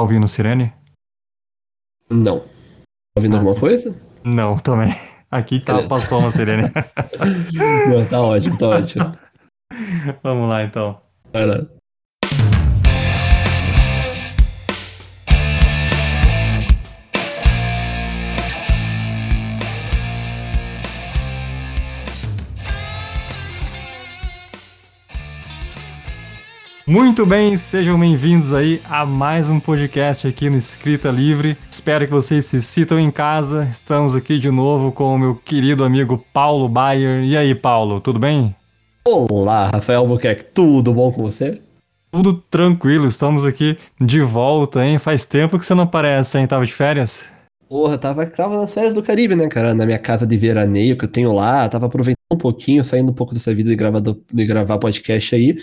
Tá ouvindo sirene? Não. Tá ouvindo Ah. alguma coisa? Não, também. Aqui tá, Beleza. passou uma sirene. Não, tá ótimo, tá ótimo. Vamos lá então. Vai lá. Muito bem, sejam bem-vindos aí a mais um podcast aqui no Escrita Livre. Espero que vocês se sintam em casa. Estamos aqui de novo com o meu querido amigo Paulo Bayer. E aí, Paulo, tudo bem? Olá, Rafael Albuquerque, tudo bom com você? Tudo tranquilo, estamos aqui de volta, hein? Faz tempo que você não aparece, hein? Tava de férias? Porra, tava, tava nas férias do Caribe, né, cara? Na minha casa de veraneio que eu tenho lá, tava aproveitando um pouquinho, saindo um pouco dessa vida de gravar, do- de gravar podcast aí.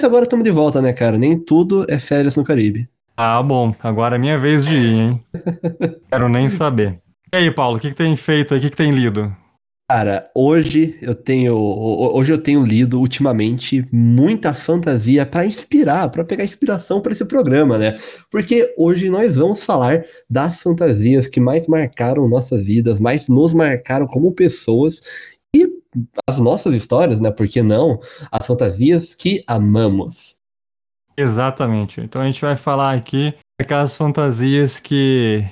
Mas agora estamos de volta, né, cara? Nem tudo é férias no Caribe. Ah, bom, agora é minha vez de ir, hein? Quero nem saber. E aí, Paulo, o que, que tem feito aí? O que, que tem lido? Cara, hoje eu tenho ho- hoje eu tenho lido ultimamente muita fantasia pra inspirar, pra pegar inspiração pra esse programa, né? Porque hoje nós vamos falar das fantasias que mais marcaram nossas vidas, mais nos marcaram como pessoas as nossas histórias, né? Por que não? As fantasias que amamos. Exatamente. Então a gente vai falar aqui daquelas fantasias que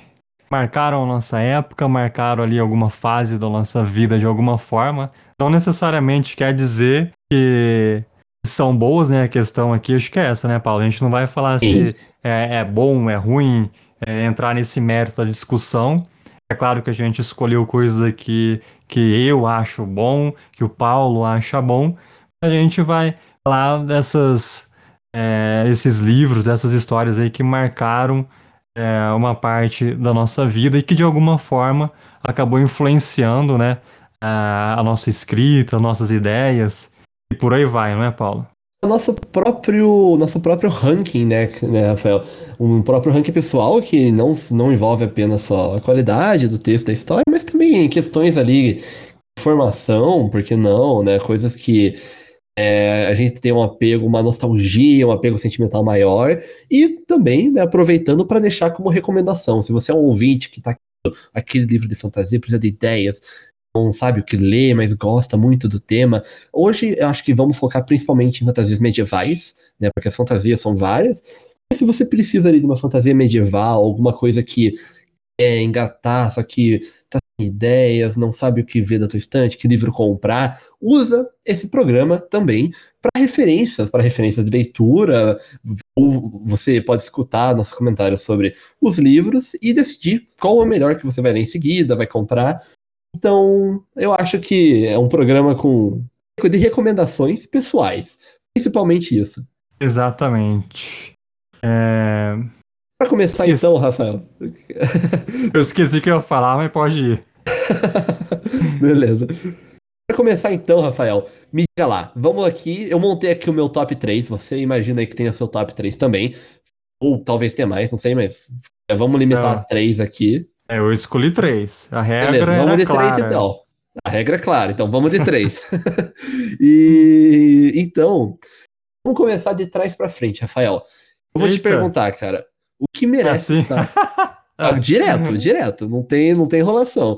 marcaram a nossa época, marcaram ali alguma fase da nossa vida de alguma forma. Não necessariamente quer dizer que são boas, né? A questão aqui, acho que é essa, né, Paulo? A gente não vai falar Sim. se é, é bom, é ruim, é, entrar nesse mérito da discussão. É claro que a gente escolheu coisas aqui que eu acho bom, que o Paulo acha bom. A gente vai falar dessas é, esses livros, dessas histórias aí que marcaram é, uma parte da nossa vida e que de alguma forma acabou influenciando, né, a, a nossa escrita, as nossas ideias e por aí vai, não é, Paulo? Nosso próprio, nosso próprio ranking, né, né, Rafael? Um próprio ranking pessoal que não, não envolve apenas só a qualidade do texto da história, mas também questões ali, formação, por que não, né? Coisas que é, a gente tem um apego, uma nostalgia, um apego sentimental maior, e também, né, aproveitando para deixar como recomendação. Se você é um ouvinte que tá aquele livro de fantasia, precisa de ideias, não sabe o que ler, mas gosta muito do tema. Hoje eu acho que vamos focar principalmente em fantasias medievais, né? Porque as fantasias são várias. Mas se você precisa ali de uma fantasia medieval, alguma coisa que é engatar, só que tá sem ideias, não sabe o que ver da tua estante, que livro comprar, usa esse programa também para referências, para referências de leitura. Ou você pode escutar nossos comentários sobre os livros e decidir qual é o melhor que você vai ler em seguida, vai comprar. Então, eu acho que é um programa com de recomendações pessoais, principalmente isso. Exatamente. É, Para começar então, Rafael. Eu esqueci que eu ia falar, mas pode ir. Beleza. Para começar então, Rafael, me diga lá. Vamos aqui, eu montei aqui o meu top 3, você imagina aí que tenha seu top 3 também. Ou talvez tenha mais, não sei, mas é, vamos limitar Não. a 3 aqui. É, eu escolhi três. A regra Beleza, vamos de clara. 3 então. A regra é clara, então vamos de 3. e então, vamos começar de trás para frente, Rafael. Eu vou te Eita. perguntar, cara, o que merece assim? estar Ah, direto, direto, não tem, não tem enrolação. O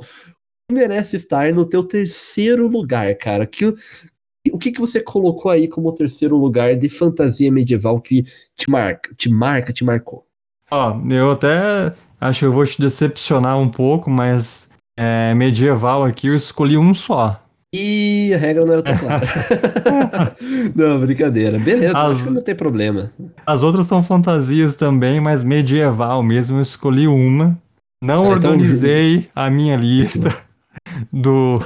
que merece estar no teu terceiro lugar, cara? Que, o que, que você colocou aí como terceiro lugar de fantasia medieval que te marca, te marca, te marcou? Ó, eu até acho que eu vou te decepcionar um pouco, mas é, medieval aqui eu escolhi um só. E a regra não era tão clara. não, brincadeira. Beleza, As- não tem problema. As outras são fantasias também, mas medieval mesmo eu escolhi uma. Não Ah, então organizei a minha lista do,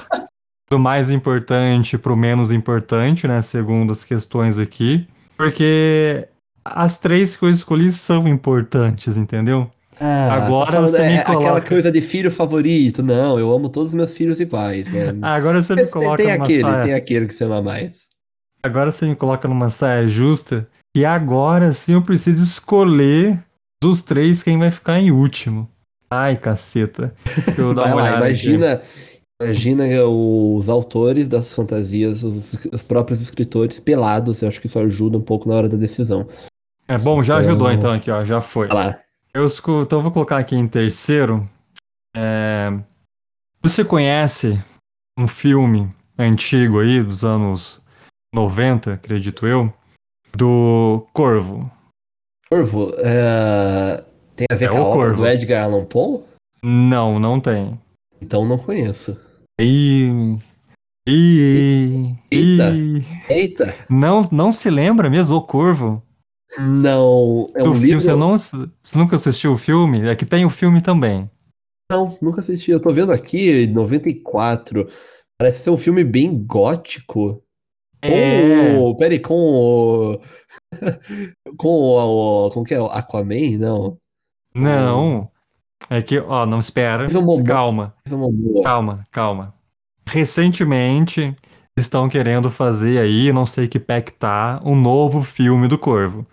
do mais importante pro menos importante, né? Segundo as questões aqui. Porque as três que eu escolhi são importantes, entendeu? Ah, Agora falando- você me é aquela coloca- coisa de filho favorito. Não, eu amo todos os meus filhos iguais, né? Agora você me tem, coloca tem numa aquele, saia. tem aquele que você ama mais. Agora você me coloca numa saia justa. E agora sim eu preciso escolher dos três quem vai ficar em último. Ai, caceta. Deixa eu dar Vai uma lá, olhada aqui. imagina, imagina os autores das fantasias, os, os próprios escritores pelados. Eu acho que isso ajuda um pouco na hora da decisão. É bom, já Então- ajudou então aqui, ó. Já foi. Vai lá. Eu escu- então eu vou colocar aqui em terceiro. É, Você conhece um filme antigo aí, dos anos 90, acredito eu, do Corvo? Corvo, é, tem a ver É com a o obra Corvo. do Edgar Allan Poe? Não, não tem. Então não conheço. Ih, ih, Eita. ih. Eita! Não, não se lembra mesmo, o Corvo? Não, é do um filme, livro... você, não, você nunca assistiu o filme? É que tem o filme também. Não, nunca assisti. Eu tô vendo aqui, 94. Parece ser um filme bem gótico. É, Com o... Peraí, com o... com o... o- Como que é? Aquaman? Não. não. É que, ó, não espera. Calma, calma, calma. Recentemente estão querendo fazer aí, não sei que pé que tá, um novo filme do Corvo.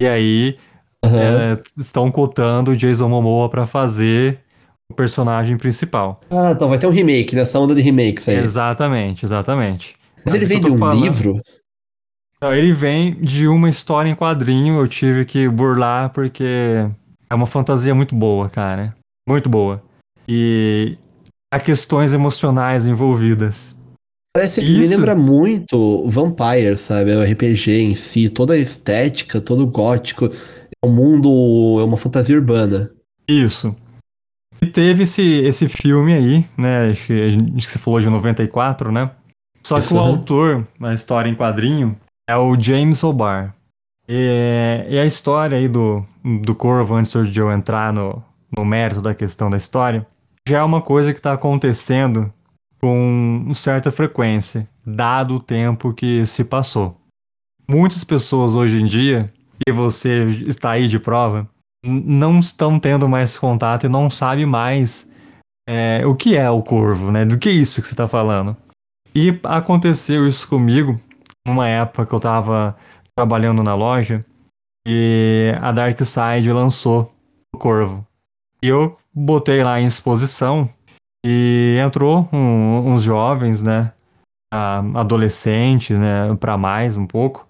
E aí Aham. é, estão cotando o Jason Momoa pra fazer o personagem principal. Ah, então vai ter um remake, nessa onda de remakes aí. Exatamente, exatamente. Mas ele Mas vem de um falando- livro? Não, ele vem de uma história em quadrinho, eu tive que burlar porque é uma fantasia muito boa, cara. Muito boa. E há questões emocionais envolvidas. Parece que me Isso. lembra muito Vampire, sabe? O RPG em si, toda a estética, todo o gótico. É um mundo, é uma fantasia urbana. Isso. E teve esse, esse filme aí, né? Acho que, que você falou de 94, né? Só que Isso, o aham. autor, na história em quadrinho, é o James O'Barr. E, e a história aí do, do Corvo, antes de eu entrar no, no mérito da questão da história, já é uma coisa que está acontecendo com certa frequência, dado o tempo que se passou. Muitas pessoas hoje em dia, e você está aí de prova, não estão tendo mais contato e não sabe mais é, o que é o corvo, né? Do que é isso que você está falando. E aconteceu isso comigo numa época que eu estava trabalhando na loja e a Dark Side lançou o corvo. E eu botei lá em exposição e entrou um- uns jovens, né? Adolescentes, né? Pra mais um pouco.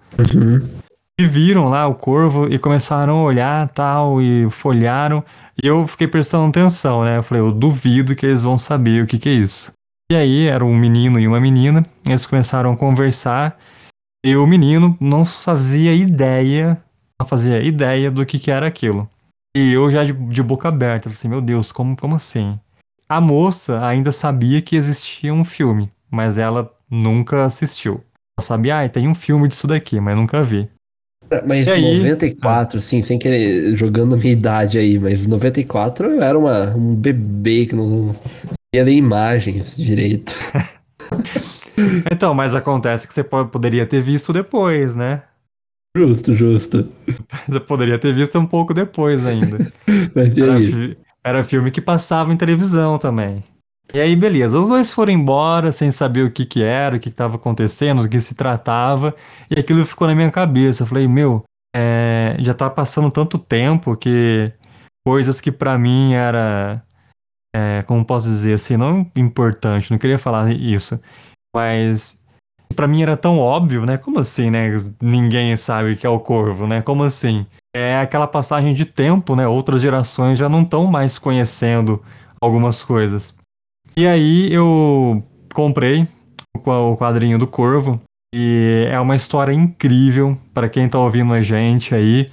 E viram lá o corvo e começaram a olhar tal, e folharam. E eu fiquei prestando atenção, né? Eu falei, eu duvido que eles vão saber o que que é isso. E aí era um menino e uma menina, eles começaram a conversar. E o menino não fazia ideia, não fazia ideia do que que era aquilo. E eu já de, de boca aberta, falei assim, meu Deus, como, como assim? A moça ainda sabia que existia um filme, mas ela nunca assistiu. Ela sabia, ah, tem um filme disso daqui, mas nunca vi. Mas E aí? 94, assim, sem querer, jogando a minha idade aí, mas 94 eu era uma, um bebê que não ia ler imagens direito. Então, mas acontece que você po- poderia ter visto depois, né? Justo, justo. Você poderia ter visto um pouco depois ainda. Mas e aí? Era filme que passava em televisão também. E aí, beleza, os dois foram embora sem saber o que que era, o que estava acontecendo, do que se tratava, e aquilo ficou na minha cabeça. Eu falei, meu, é, já tá passando tanto tempo que coisas que pra mim era, é, como posso dizer assim, não importante, não queria falar isso, mas pra mim era tão óbvio, né? Como assim, né? Ninguém sabe o que é o corvo, né? Como assim? É aquela passagem de tempo, né? Outras gerações já não estão mais conhecendo algumas coisas. E aí eu comprei o qua- o quadrinho do Corvo e é uma história incrível para quem tá ouvindo a gente aí.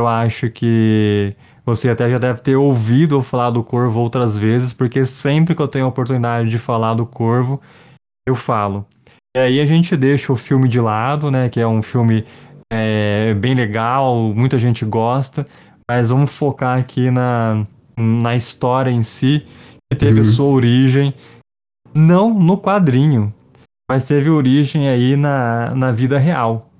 Eu acho que você até já deve ter ouvido eu falar do Corvo outras vezes, porque sempre que eu tenho a oportunidade de falar do Corvo, eu falo. E aí a gente deixa o filme de lado, né? Que é um filme é, bem legal, muita gente gosta, mas vamos focar aqui na, na história em si, que teve Uhum. sua origem, não no quadrinho, mas teve origem aí na, na vida real.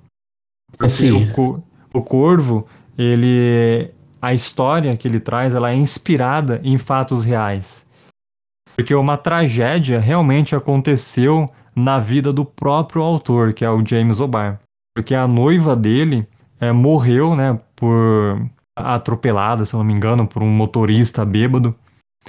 Assim. o, o Corvo, ele. A história que ele traz, ela é inspirada em fatos reais. Porque uma tragédia realmente aconteceu na vida do próprio autor, que é o James O'Barr. Porque a noiva dele é, morreu, né, por atropelada, se eu não me engano, por um motorista bêbado.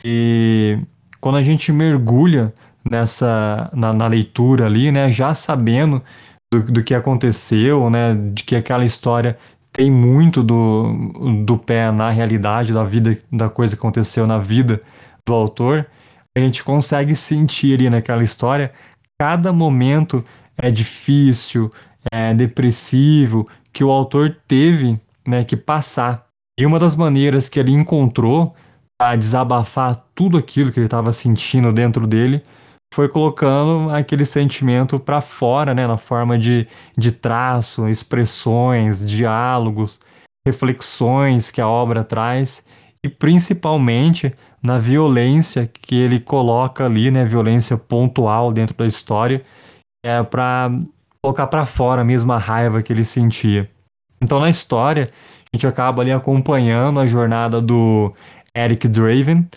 E quando a gente mergulha nessa na, na leitura ali, né, já sabendo do, do que aconteceu, né, de que aquela história tem muito do, do pé na realidade da vida, da coisa que aconteceu na vida do autor, a gente consegue sentir ali naquela história cada momento é difícil, é depressivo que o autor teve né, que passar. E uma das maneiras que ele encontrou para desabafar tudo aquilo que ele estava sentindo dentro dele foi colocando aquele sentimento para fora, né, na forma de, de traço, expressões, diálogos, reflexões que a obra traz e principalmente na violência que ele coloca ali, né, violência pontual dentro da história, é para colocar para fora a raiva que ele sentia. Então na história a gente acaba ali acompanhando a jornada do Eric Draven,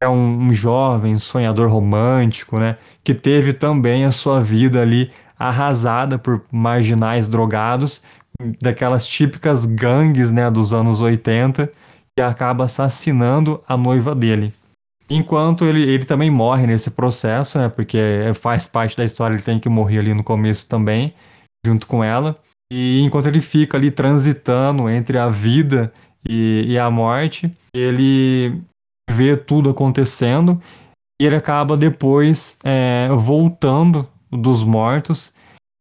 é um, um, jovem sonhador romântico, né? Que teve também a sua vida ali arrasada por marginais drogados, daquelas típicas gangues, né, dos anos 80, que acaba assassinando a noiva dele. Enquanto ele, ele também morre nesse processo, né? Porque faz parte da história, ele tem que morrer ali no começo também, junto com ela. E enquanto ele fica ali transitando entre a vida e, e a morte, ele vê tudo acontecendo e ele acaba depois é, voltando dos mortos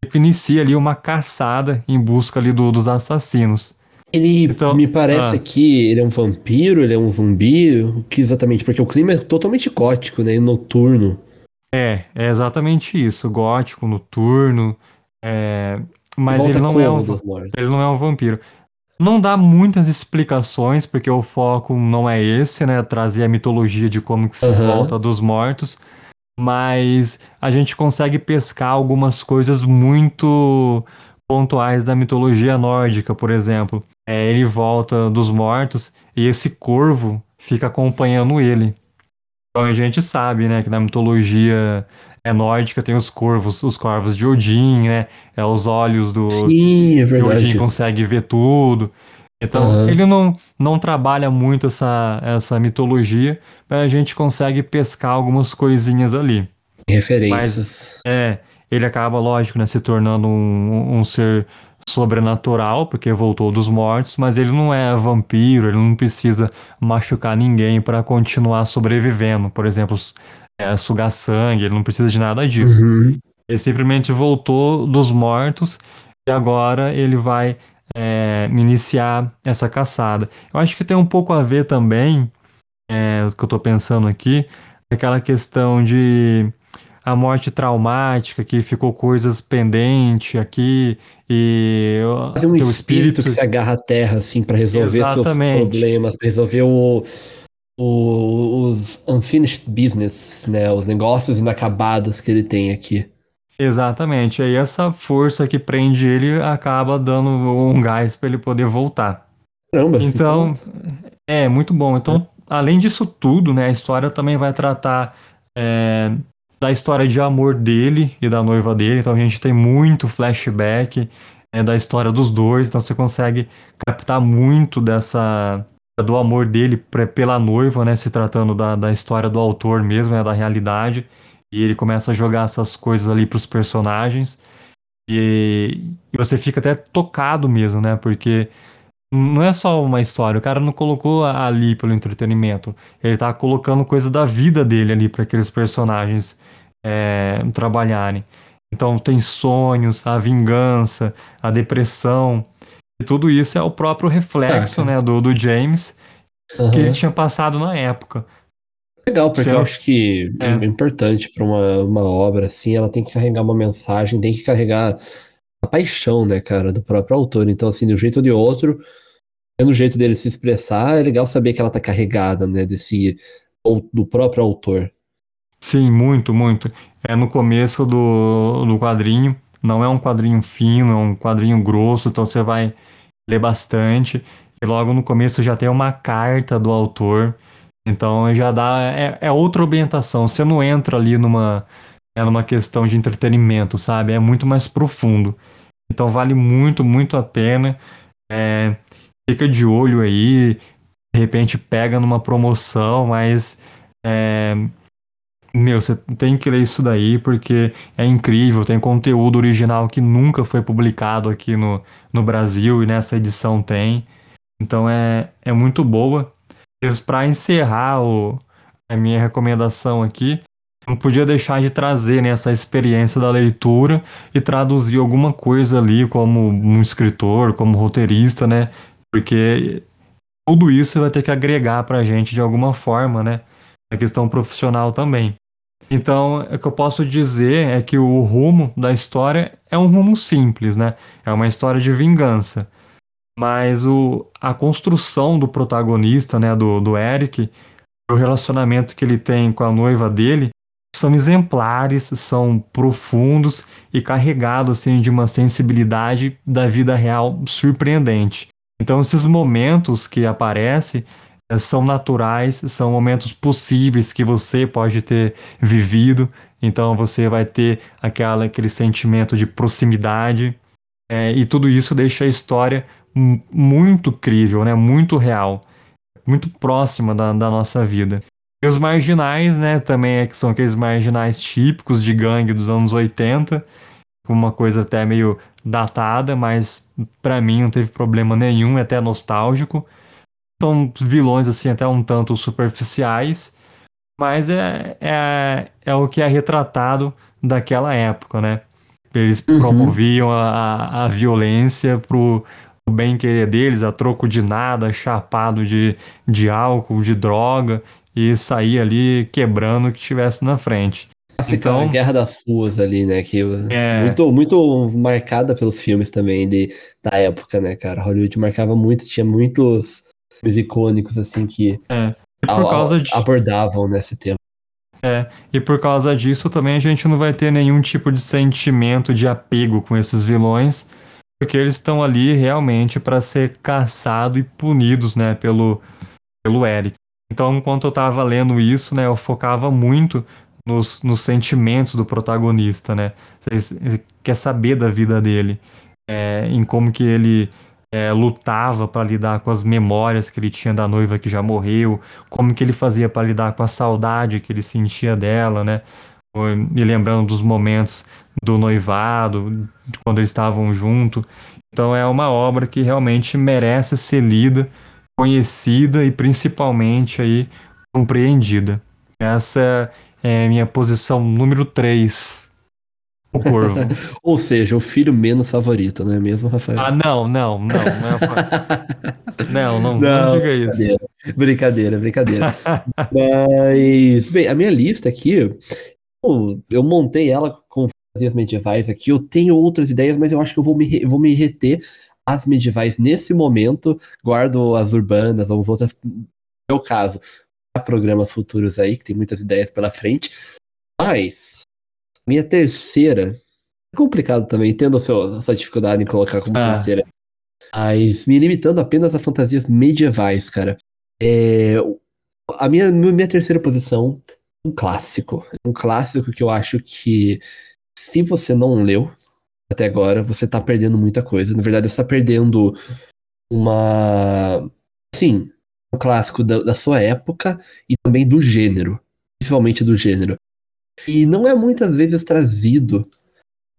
e inicia ali uma caçada em busca ali do, dos assassinos. Ele então, me parece ah, que ele é um vampiro, ele é um zumbi, o que exatamente? Porque o clima é totalmente gótico, né? E noturno. É, é exatamente isso, gótico, noturno. É, mas ele não, é um, ele não é um vampiro. Não dá muitas explicações, porque o foco não é esse, né? Trazer a mitologia de como que se uhum. volta dos mortos. Mas a gente consegue pescar algumas coisas muito pontuais da mitologia nórdica, por exemplo. É, ele volta dos mortos e esse corvo fica acompanhando ele. Então a gente sabe, né, que na mitologia é nórdica tem os corvos, os corvos de Odin, né? É os olhos do Sim, é verdade. Odin consegue ver tudo. Então, uhum. ele não, não trabalha muito essa, essa mitologia, mas a gente consegue pescar algumas coisinhas ali. Referências. Mas, é, ele acaba, lógico, né, se tornando um, um ser sobrenatural, porque voltou dos mortos, mas ele não é vampiro, ele não precisa machucar ninguém para continuar sobrevivendo. Por exemplo, é, sugar sangue, ele não precisa de nada disso. Uhum. Ele simplesmente voltou dos mortos e agora ele vai é, iniciar essa caçada. Eu acho que tem um pouco a ver também, é, o que eu tô pensando aqui, aquela questão de a morte traumática, que ficou coisas pendentes aqui e fazer um espírito, espírito, que se agarra à terra assim para resolver Exatamente. seus problemas, para resolver o o, os unfinished business, né? Os negócios inacabados que ele tem aqui. Exatamente. Aí essa força que prende ele acaba dando um gás para ele poder voltar. Caramba. Então, então, é muito bom. Então, é. além disso tudo, né, a história também vai tratar é, da história de amor dele e da noiva dele. Então a gente tem muito flashback é, da história dos dois. Então você consegue captar muito dessa do amor dele pela noiva, né? Se tratando da, da história do autor mesmo, né, da realidade. E ele começa a jogar essas coisas ali para os personagens. E, e, você fica até tocado mesmo, né? Porque não é só uma história. O cara não colocou ali pelo entretenimento. Ele tá colocando coisa da vida dele ali para aqueles personagens é, trabalharem. Então tem sonhos, a vingança, a depressão. E tudo isso é o próprio reflexo, né, do, do James uhum. que ele tinha passado na época. Legal, porque eu acho que é, é importante para uma, uma obra assim, ela tem que carregar uma mensagem, tem que carregar a paixão, né, cara, do próprio autor. Então, assim, de um jeito ou de outro, no jeito dele se expressar, é legal saber que ela tá carregada, né, desse do próprio autor. Sim, muito, muito. É no começo do, do quadrinho, não é um quadrinho fino, é um quadrinho grosso, então você vai ler bastante. E logo no começo já tem uma carta do autor. Então já dá. É, é outra ambientação. Você não entra ali numa, é numa questão de entretenimento, sabe? É muito mais profundo. Então vale muito, muito a pena. É, fica de olho aí. De repente pega numa promoção, mas é, Meu, você tem que ler isso daí porque é incrível, tem conteúdo original que nunca foi publicado aqui no, no Brasil e nessa edição tem. Então é, é muito boa. Para encerrar o, a minha recomendação aqui, não podia deixar de trazer né, essa experiência da leitura e traduzir alguma coisa ali como um escritor, como roteirista, né? Porque tudo isso vai ter que agregar para a gente de alguma forma, né? A questão profissional também. Então, o que eu posso dizer é que o rumo da história é um rumo simples, né? É uma história de vingança. Mas o, a construção do protagonista, né, do, do Eric, o relacionamento que ele tem com a noiva dele, são exemplares, são profundos e carregados assim, de uma sensibilidade da vida real surpreendente. Então, esses momentos que aparecem são naturais, são momentos possíveis que você pode ter vivido. Então, você vai ter aquela, aquele sentimento de proximidade. É, e tudo isso deixa a história muito crível, né? muito real, muito próxima da, da nossa vida. E os marginais, né, também é são aqueles marginais típicos de gangue dos anos 80, com uma coisa até meio datada, mas para mim não teve problema nenhum, é até nostálgico. São vilões assim até um tanto superficiais, mas é, é, é o que é retratado daquela época, né? Eles uhum. promoviam a, a violência pro, o bem querer deles, a troco de nada, chapado de, de álcool, de droga, e sair ali quebrando o que tivesse na frente. então, a Guerra das Ruas ali, né? Que é... muito, muito marcada pelos filmes também de, da época, né, cara? Hollywood marcava muito, tinha muitos filmes icônicos, assim, que é. por causa de... abordavam nesse tema. É, e por causa disso também a gente não vai ter nenhum tipo de sentimento de apego com esses vilões, porque eles estão ali realmente para ser caçados e punidos, né, pelo, pelo Eric. Então, enquanto eu estava lendo isso, né, eu focava muito nos, nos sentimentos do protagonista, né? Você quer saber da vida dele, é, em como que ele é, lutava para lidar com as memórias que ele tinha da noiva que já morreu, como que ele fazia para lidar com a saudade que ele sentia dela, né? E lembrando dos momentos do noivado, quando eles estavam juntos. Então é uma obra que realmente merece ser lida conhecida e principalmente aí compreendida. Essa é a minha posição número 3. O Corvo. Ou seja, o filho menos favorito, não é mesmo, Rafael? Ah, não, não, não. Não, não, não, não, não diga isso. Brincadeira, brincadeira. Mas, bem, a minha lista aqui, eu, eu montei ela com fantasias medievais aqui. Eu tenho outras ideias, mas eu acho que eu vou me, vou me reter as medievais nesse momento, guardo as urbanas ou as outras, no meu caso, há programas futuros aí, que tem muitas ideias pela frente. Mas, minha terceira, é complicado também, tendo a sua, a sua dificuldade em colocar como ah. terceira. Mas me limitando apenas a fantasias medievais, cara. É, a minha, minha terceira posição, um clássico. Um clássico que eu acho que, se você não leu, até agora, você tá perdendo muita coisa. Na verdade, você tá perdendo uma. Sim, um clássico da, da sua época e também do gênero. Principalmente do gênero. E não é muitas vezes trazido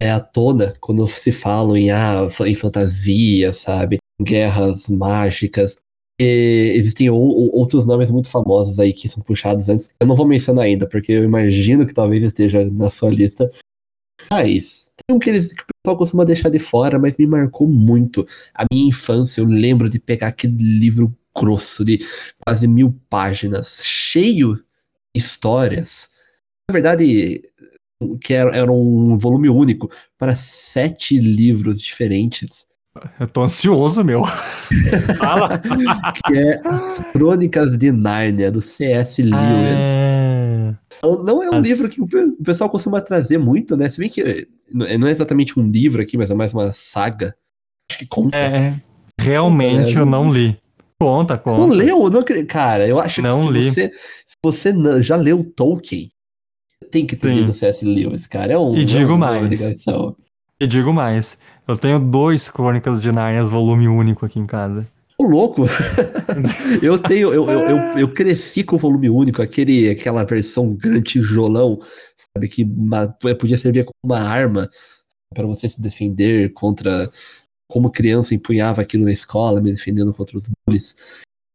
é, à tona quando se falam em, ah, em fantasia, sabe? Guerras mágicas. E existem outros nomes muito famosos aí que são puxados antes. Eu não vou mencionar ainda, porque eu imagino que talvez esteja na sua lista. Mas tem um que, eles, que o pessoal costuma deixar de fora, mas me marcou muito. A minha infância, eu lembro de pegar aquele livro grosso de quase mil páginas, cheio de histórias. Na verdade, que era, era um volume único para sete livros diferentes. Eu tô ansioso, meu. Fala. que é As Crônicas de Nárnia, do C.S. Lewis. É... Não é um As... livro que o pessoal costuma trazer muito, né? Se bem que não é exatamente um livro aqui, mas é mais uma saga. Acho que conta. É, realmente é, eu não li. Conta, conta. Não leu? Não, cara, eu acho não que se li. você, se você já leu Tolkien, tem que ter Sim. lido C.S. Lewis, cara. É um, e digo é mais. E digo mais. Eu tenho dois Crônicas de Narnia volume único aqui em casa. Ô, louco! eu tenho. Eu, eu, eu, eu, cresci com o volume único, aquele, aquela versão grande tijolão, sabe? Que uma, podia servir como uma arma para você se defender contra. Como criança empunhava aquilo na escola, me defendendo contra os bullies.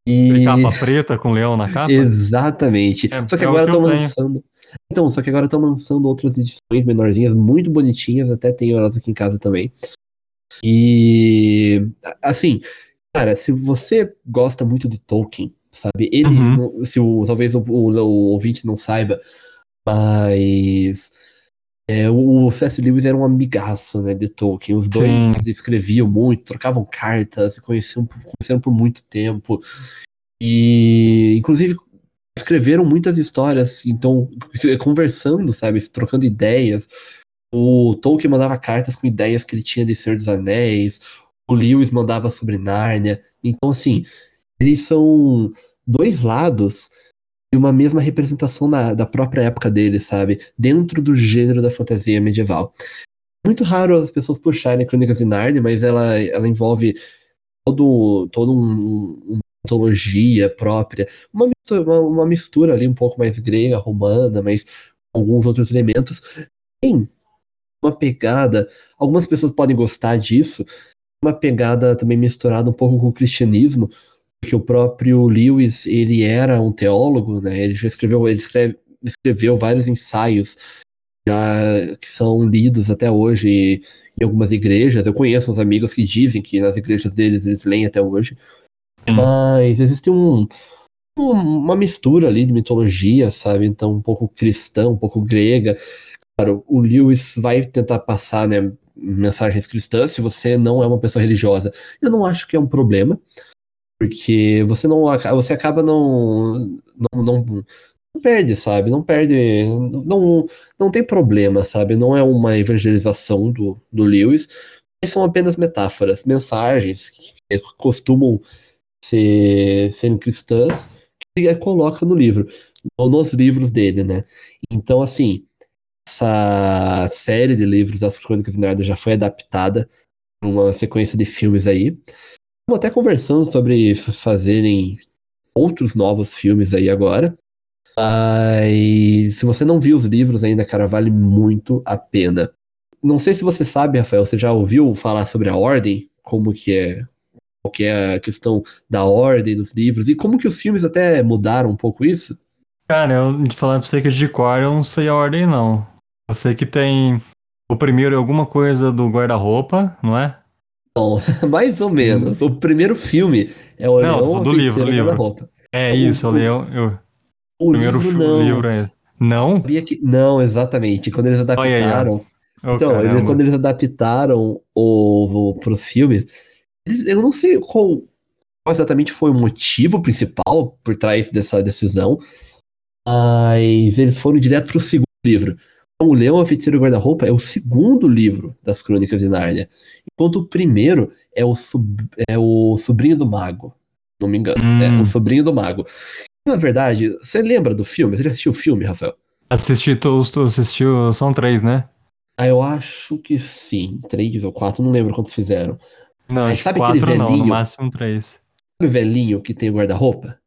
E... Capa preta com leão na capa? Exatamente. É, só que é agora estão lançando. Então, só que agora estão lançando outras edições menorzinhas, muito bonitinhas, até tenho elas aqui em casa também. E assim, cara, se você gosta muito de Tolkien, sabe? Ele, uhum. se o, talvez o, o, o, ouvinte não saiba, mas é, o C.S. Lewis era um amigaço, né, de Tolkien. Os dois Sim. escreviam muito, trocavam cartas, se conheciam, conheceram por muito tempo. E, inclusive, escreveram muitas histórias, então, conversando, sabe, trocando ideias. O Tolkien mandava cartas com ideias que ele tinha de Senhor dos Anéis, o Lewis mandava sobre Nárnia. Então, assim, eles são dois lados de uma mesma representação na, da própria época dele, sabe? Dentro do gênero da fantasia medieval. Muito raro as pessoas puxarem Crônicas de Nárnia, mas ela, ela envolve todo, todo um, uma mitologia própria, uma uma, uma mistura ali um pouco mais grega, romana, mas alguns outros elementos. Tem uma pegada, algumas pessoas podem gostar disso, uma pegada também misturada um pouco com o cristianismo, porque o próprio Lewis, ele era um teólogo, né? Ele já escreveu, ele escreve, escreveu vários ensaios já que são lidos até hoje em algumas igrejas. Eu conheço uns amigos que dizem que nas igrejas deles eles leem até hoje. Mas existe um, uma mistura ali de mitologia, sabe? Então, um pouco cristã, um pouco grega. Claro, o Lewis vai tentar passar, né, mensagens cristãs se você não é uma pessoa religiosa. Eu não acho que é um problema, porque você não você acaba não não, não, não perde, sabe? Não perde, não não tem problema, sabe? Não é uma evangelização do, do Lewis, são apenas metáforas, mensagens que costumam ser, serem cristãs ele coloca no livro, ou nos livros dele, né? Então, assim, essa série de livros, As Crônicas de Narnia, já foi adaptada uma sequência de filmes aí. Estamos até conversando sobre fazerem outros novos filmes aí agora. Mas se você não viu os livros ainda, cara, vale muito a pena. Não sei se você sabe, Rafael, você já ouviu falar sobre a ordem? Como que é? Qual que é a questão da ordem dos livros? E como que os filmes até mudaram um pouco isso? Cara, eu de falar pra você que de cor eu não sei a ordem, não. Eu sei que tem. O primeiro é alguma coisa do guarda-roupa, não é? Bom, mais ou menos. O primeiro filme é o não, Leão do livro, livro. guarda-roupa. É isso, o Leão. Eu... O primeiro livro, não. livro é. Não? Que... Não, exatamente. Quando eles adaptaram. Oh, então, eles, quando eles adaptaram o, o, pros filmes, eles, eu não sei qual, qual exatamente foi o motivo principal por trás dessa decisão, mas eles foram direto pro segundo livro. O Leão, a Feiticeira Guarda-Roupa é o segundo livro das Crônicas de Nárnia, enquanto o primeiro é o, sub, é o Sobrinho do Mago, não me engano, hum. é o Sobrinho do Mago. Na verdade, você lembra do filme? Você já assistiu o filme, Rafael? Assisti, tu assistiu, são três, né? Ah, eu acho que sim, três ou quatro, não lembro quantos fizeram. Não, Mas, sabe quatro aquele velhinho, não, no máximo três. Sabe o velhinho que tem o guarda-roupa?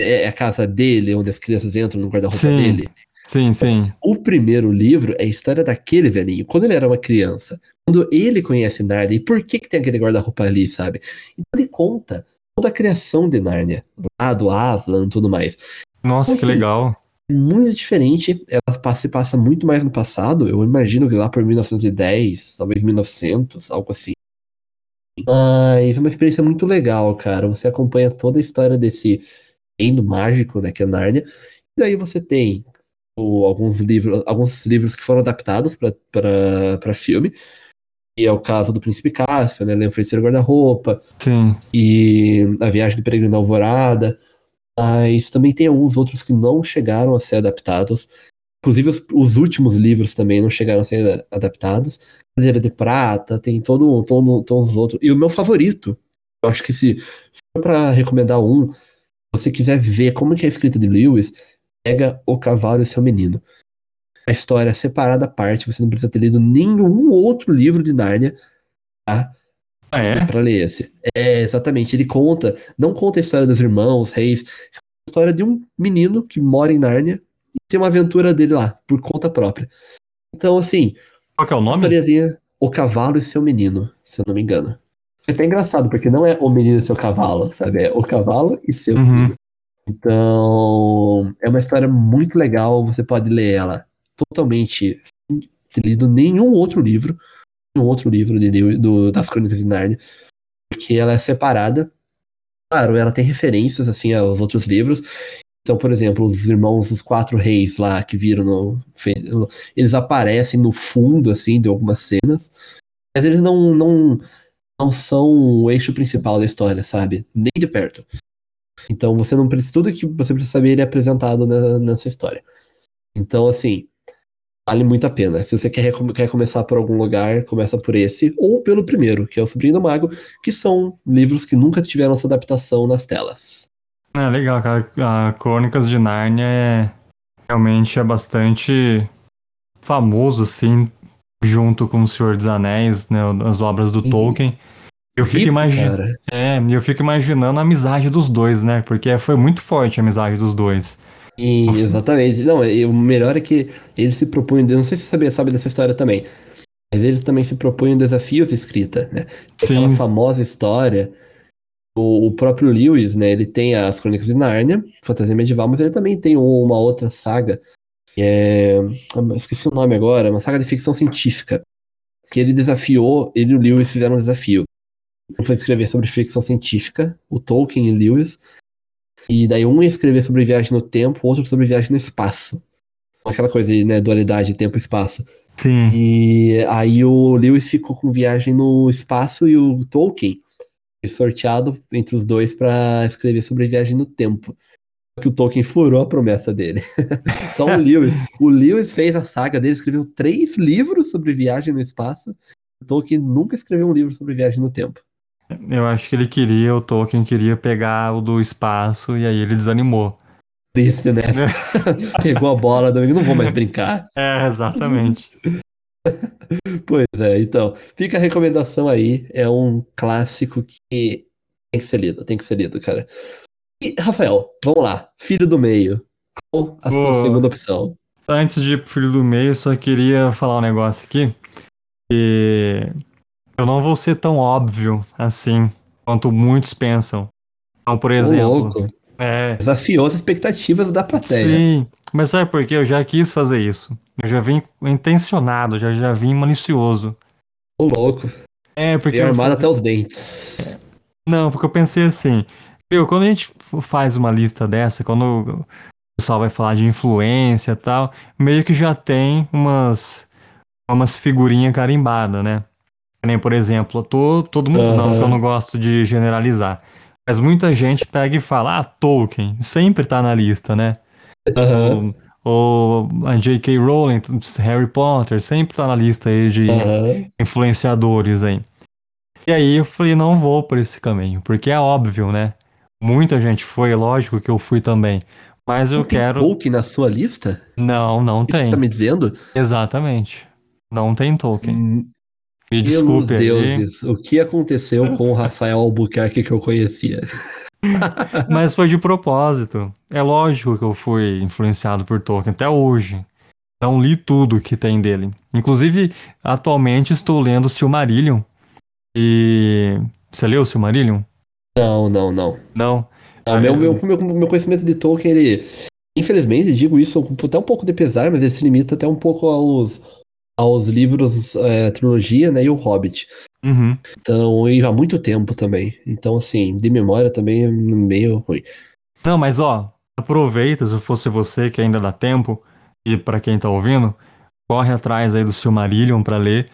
É, é a casa dele, onde as crianças entram no guarda-roupa dele. Sim, sim. O primeiro livro é a história daquele velhinho, quando ele era uma criança. Quando ele conhece Nárnia e por que, que tem aquele guarda-roupa ali, sabe? Então ele conta toda a criação de Nárnia, lá do Aslan e tudo mais. Nossa, então, que assim, legal. É muito diferente, ela se passa muito mais no passado, eu imagino que lá por 1910, talvez 1900, algo assim. Mas é uma experiência muito legal, cara. Você acompanha toda a história desse reino mágico, né, que é Nárnia. E daí você tem o, alguns livros, alguns livros que foram adaptados para filme. E é o caso do Príncipe Cáspio, né? Leão Feiticeiro Guarda-Roupa. Sim. E A Viagem do Peregrino da Alvorada. Mas também tem alguns outros que não chegaram a ser adaptados. Inclusive, os, os últimos livros também não chegaram a ser adaptados. Cadeira de Prata, tem todo, todo, todos os outros. E o meu favorito, eu acho que se for pra recomendar um, se você quiser ver como que é a escrita de Lewis, pega o cavalo e seu menino. A história é separada à parte, você não precisa ter lido nenhum outro livro de Nárnia, tá? Ah, é? Pra ler esse. É, exatamente. Ele conta, não conta a história dos irmãos, reis, a história de um menino que mora em Nárnia e tem uma aventura dele lá, por conta própria. Então, assim, Qual que é o nome? historiazinha, O Cavalo e Seu Menino, se eu não me engano. É até engraçado, porque não é o menino e seu cavalo, sabe? É o cavalo e seu Uhum. menino. Então, é uma história muito legal, você pode ler ela totalmente sem ter lido nenhum outro livro, nenhum outro livro de, do, das Crônicas de Nárnia, porque ela é separada. Claro, ela tem referências, assim, aos outros livros. Então, por exemplo, os irmãos dos quatro reis lá que viram no... Eles aparecem no fundo, assim, de algumas cenas, mas eles não, não, não são o eixo principal da história, sabe? Nem de perto. Então você não precisa. Tudo que você precisa saber ele é apresentado na- nessa história. Então, assim, vale muito a pena. Se você quer, quer começar por algum lugar, começa por esse, ou pelo primeiro, que é o Sobrinho do Mago, que são livros que nunca tiveram essa adaptação nas telas. É legal, cara. A Crônicas de Nárnia é realmente é bastante famoso, assim, junto com O Senhor dos Anéis, né? As obras do Uhum. Tolkien. Eu fico cara. É, e eu fico imaginando a amizade dos dois, né? Porque foi muito forte a amizade dos dois. Sim, exatamente. Não, e o melhor é que eles se propõem. Não sei se você sabe, sabe dessa história também. Mas eles também se propõem desafios de escrita, né? Aquela Sim, famosa história. O, o próprio Lewis, né? Ele tem as Crônicas de Nárnia, fantasia medieval, mas ele também tem uma outra saga. Que é. eu Esqueci o nome agora, uma saga de ficção científica. Que ele desafiou, ele e o Lewis fizeram um desafio. Um foi escrever sobre ficção científica, o Tolkien e Lewis. E daí um ia escrever sobre viagem no tempo, o outro sobre viagem no espaço. Aquela coisa, né? Dualidade tempo e espaço. sim. E aí o Lewis ficou com viagem no espaço e o Tolkien sorteado entre os dois pra escrever sobre viagem no tempo. Só que o Tolkien furou a promessa dele. Só o Lewis. O Lewis fez a saga dele, escreveu três livros sobre viagem no espaço. O Tolkien nunca escreveu um livro sobre viagem no tempo. Eu acho que ele queria, o Tolkien queria pegar o do espaço e aí ele desanimou. Triste, né? Pegou a bola, Domingo, não vou mais brincar. É, exatamente. Pois é, então, fica a recomendação aí. É um clássico que tem que ser lido, tem que ser lido, cara. E, Rafael, vamos lá. Filho do meio. Qual a sua segunda opção? Antes de ir pro filho do meio, só queria falar um negócio aqui. Que eu não vou ser tão óbvio assim quanto muitos pensam. Então, por exemplo. louco. É. Desafiou as expectativas da plateia. Sim, mas sabe por quê? Eu já quis fazer isso. Eu já vim intencionado, já, já vim malicioso. Ô, louco. É, porque. Veio armado fazia- até os dentes. Não, porque eu pensei assim. Meu, quando a gente faz uma lista dessa, quando o pessoal vai falar de influência e tal, meio que já tem umas, umas figurinhas carimbadas, né? Nem, por exemplo, eu tô, todo mundo não, Aham. que eu não gosto de generalizar. Mas muita gente pega e fala, ah, Tolkien, sempre tá na lista, né? Aham. Ou, ou a J.K. Rowling, Harry Potter, sempre tá na lista aí de Aham. influenciadores aí. E aí eu falei, não vou por esse caminho, porque é óbvio, né? Muita gente foi, lógico que eu fui também. Mas eu Não tem quero. Tolkien na sua lista? Não, não Isso tem. você tá me dizendo? Exatamente. Não tem Tolkien. Hum, Me desculpe aí. deuses, o que aconteceu com o Rafael Albuquerque que eu conhecia? Mas foi de propósito. É lógico que eu fui influenciado por Tolkien até hoje. Não li tudo que tem dele. Inclusive, atualmente estou lendo Silmarillion. E. Você leu Silmarillion? Não, não, não. Não. Não, meu, meu, meu, meu conhecimento de Tolkien, ele. Infelizmente, digo isso com até um pouco de pesar, mas ele se limita até um pouco aos, aos livros, é, trilogia, né? E o Hobbit. Uhum. Então, e há muito tempo também. Então, assim, de memória também é meio ruim. Não, mas ó, aproveita, se fosse você que ainda dá tempo, e pra quem tá ouvindo, corre atrás aí do Silmarillion pra ler.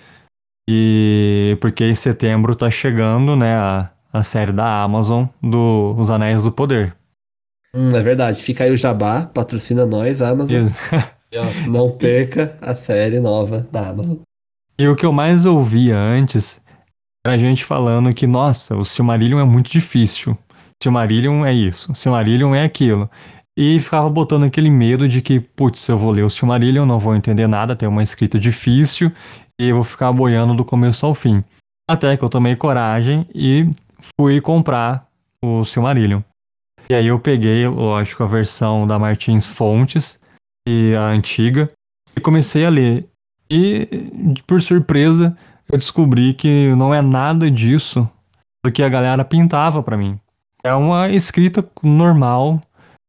E porque em setembro tá chegando, né, a, a série da Amazon do Os Anéis do Poder. Hum, é verdade. Fica aí o Jabá, patrocina nós, Amazon. E, ó, não perca a série nova da Amazon. e o que eu mais ouvia antes era gente falando que, nossa, o Silmarillion é muito difícil. Silmarillion é isso, Silmarillion é aquilo. E ficava botando aquele medo de que, putz, eu vou ler o Silmarillion, não vou entender nada, tem uma escrita difícil, e eu vou ficar boiando do começo ao fim. Até que eu tomei coragem e fui comprar o Silmarillion. E aí eu peguei, lógico, a versão da Martins Fontes, e a antiga, e comecei a ler. E, por surpresa, eu descobri que não é nada disso do que a galera pintava para mim. É uma escrita normal,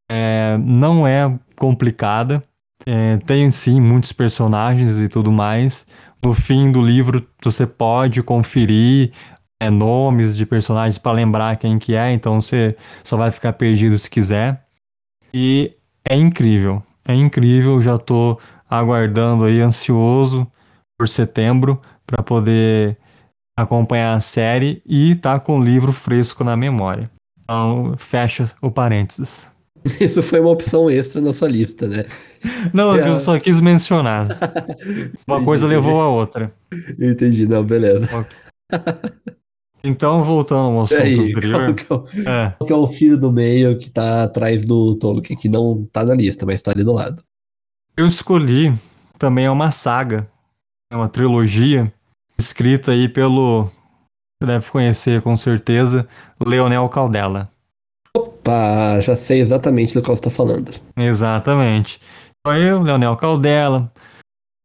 é, não é complicada, é, tem sim muitos personagens e tudo mais. No fim do livro você pode conferir é, nomes de personagens para lembrar quem que é, então você só vai ficar perdido se quiser. E é incrível, é incrível, já tô aguardando aí ansioso por setembro para poder acompanhar a série e tá com o livro fresco na memória. Então, fecha o parênteses. Isso foi uma opção extra na sua lista, né? Não, é. eu só quis mencionar. Uma entendi, coisa levou a outra. Entendi, não, beleza. Então, voltando ao assunto aí, anterior. Qual que, é o, é. qual que é o filho do meio que tá atrás do Tolkien, que não tá na lista, mas tá ali do lado? Eu escolhi também é uma saga, é uma trilogia escrita aí pelo, você deve conhecer com certeza, Leonel Caldela. Opa, já sei exatamente do qual você está falando. Exatamente. Então, eu, Leonel Caldela,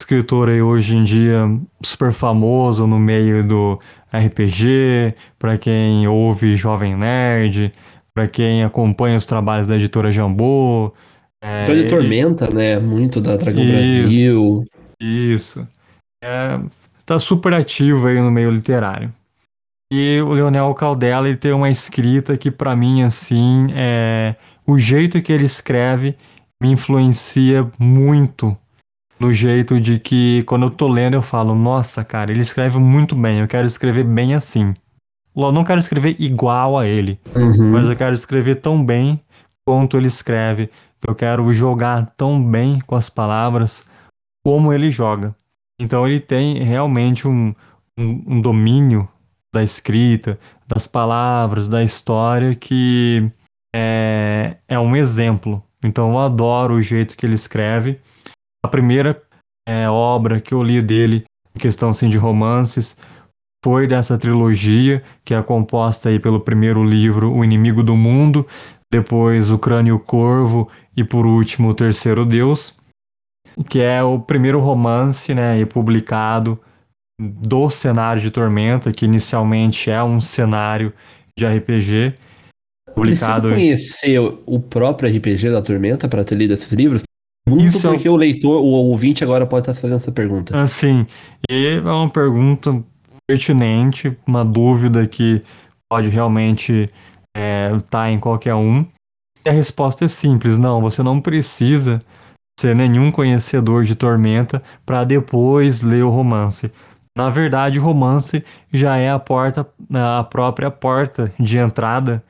escritor aí hoje em dia super famoso no meio do RPG, para quem ouve Jovem Nerd, para quem acompanha os trabalhos da editora Jambô. É, então ele Tormenta, né? Muito da Dragão isso, Brasil. Isso. É, tá super ativo aí no meio literário. E o Leonel Caldela ele tem uma escrita que para mim assim é o jeito que ele escreve me influencia muito no jeito de que quando eu tô lendo eu falo, nossa, cara, ele escreve muito bem, eu quero escrever bem assim. Eu não quero escrever igual a ele, uhum. mas eu quero escrever tão bem quanto ele escreve. Eu quero jogar tão bem com as palavras como ele joga. Então ele tem realmente um, um, um domínio da escrita, das palavras, da história que é, é um exemplo. Então eu adoro o jeito que ele escreve. A primeira é, obra que eu li dele, em questão assim, de romances, foi dessa trilogia, que é composta aí pelo primeiro livro, O Inimigo do Mundo, depois O Crânio Corvo e por último O Terceiro Deus, que é o primeiro romance né, publicado do cenário de Tormenta, que inicialmente é um cenário de RPG. Publicado... Precisa conhecer o próprio RPG da Tormenta para ter lido esses livros? Muito Isso é porque é... o leitor, o ouvinte agora pode estar fazendo essa pergunta. Assim, e é uma pergunta pertinente, uma dúvida que pode realmente estar é, tá em qualquer um. E a resposta é simples, não, você não precisa ser nenhum conhecedor de Tormenta para depois ler o romance. Na verdade, o romance já é a porta, a própria porta de entrada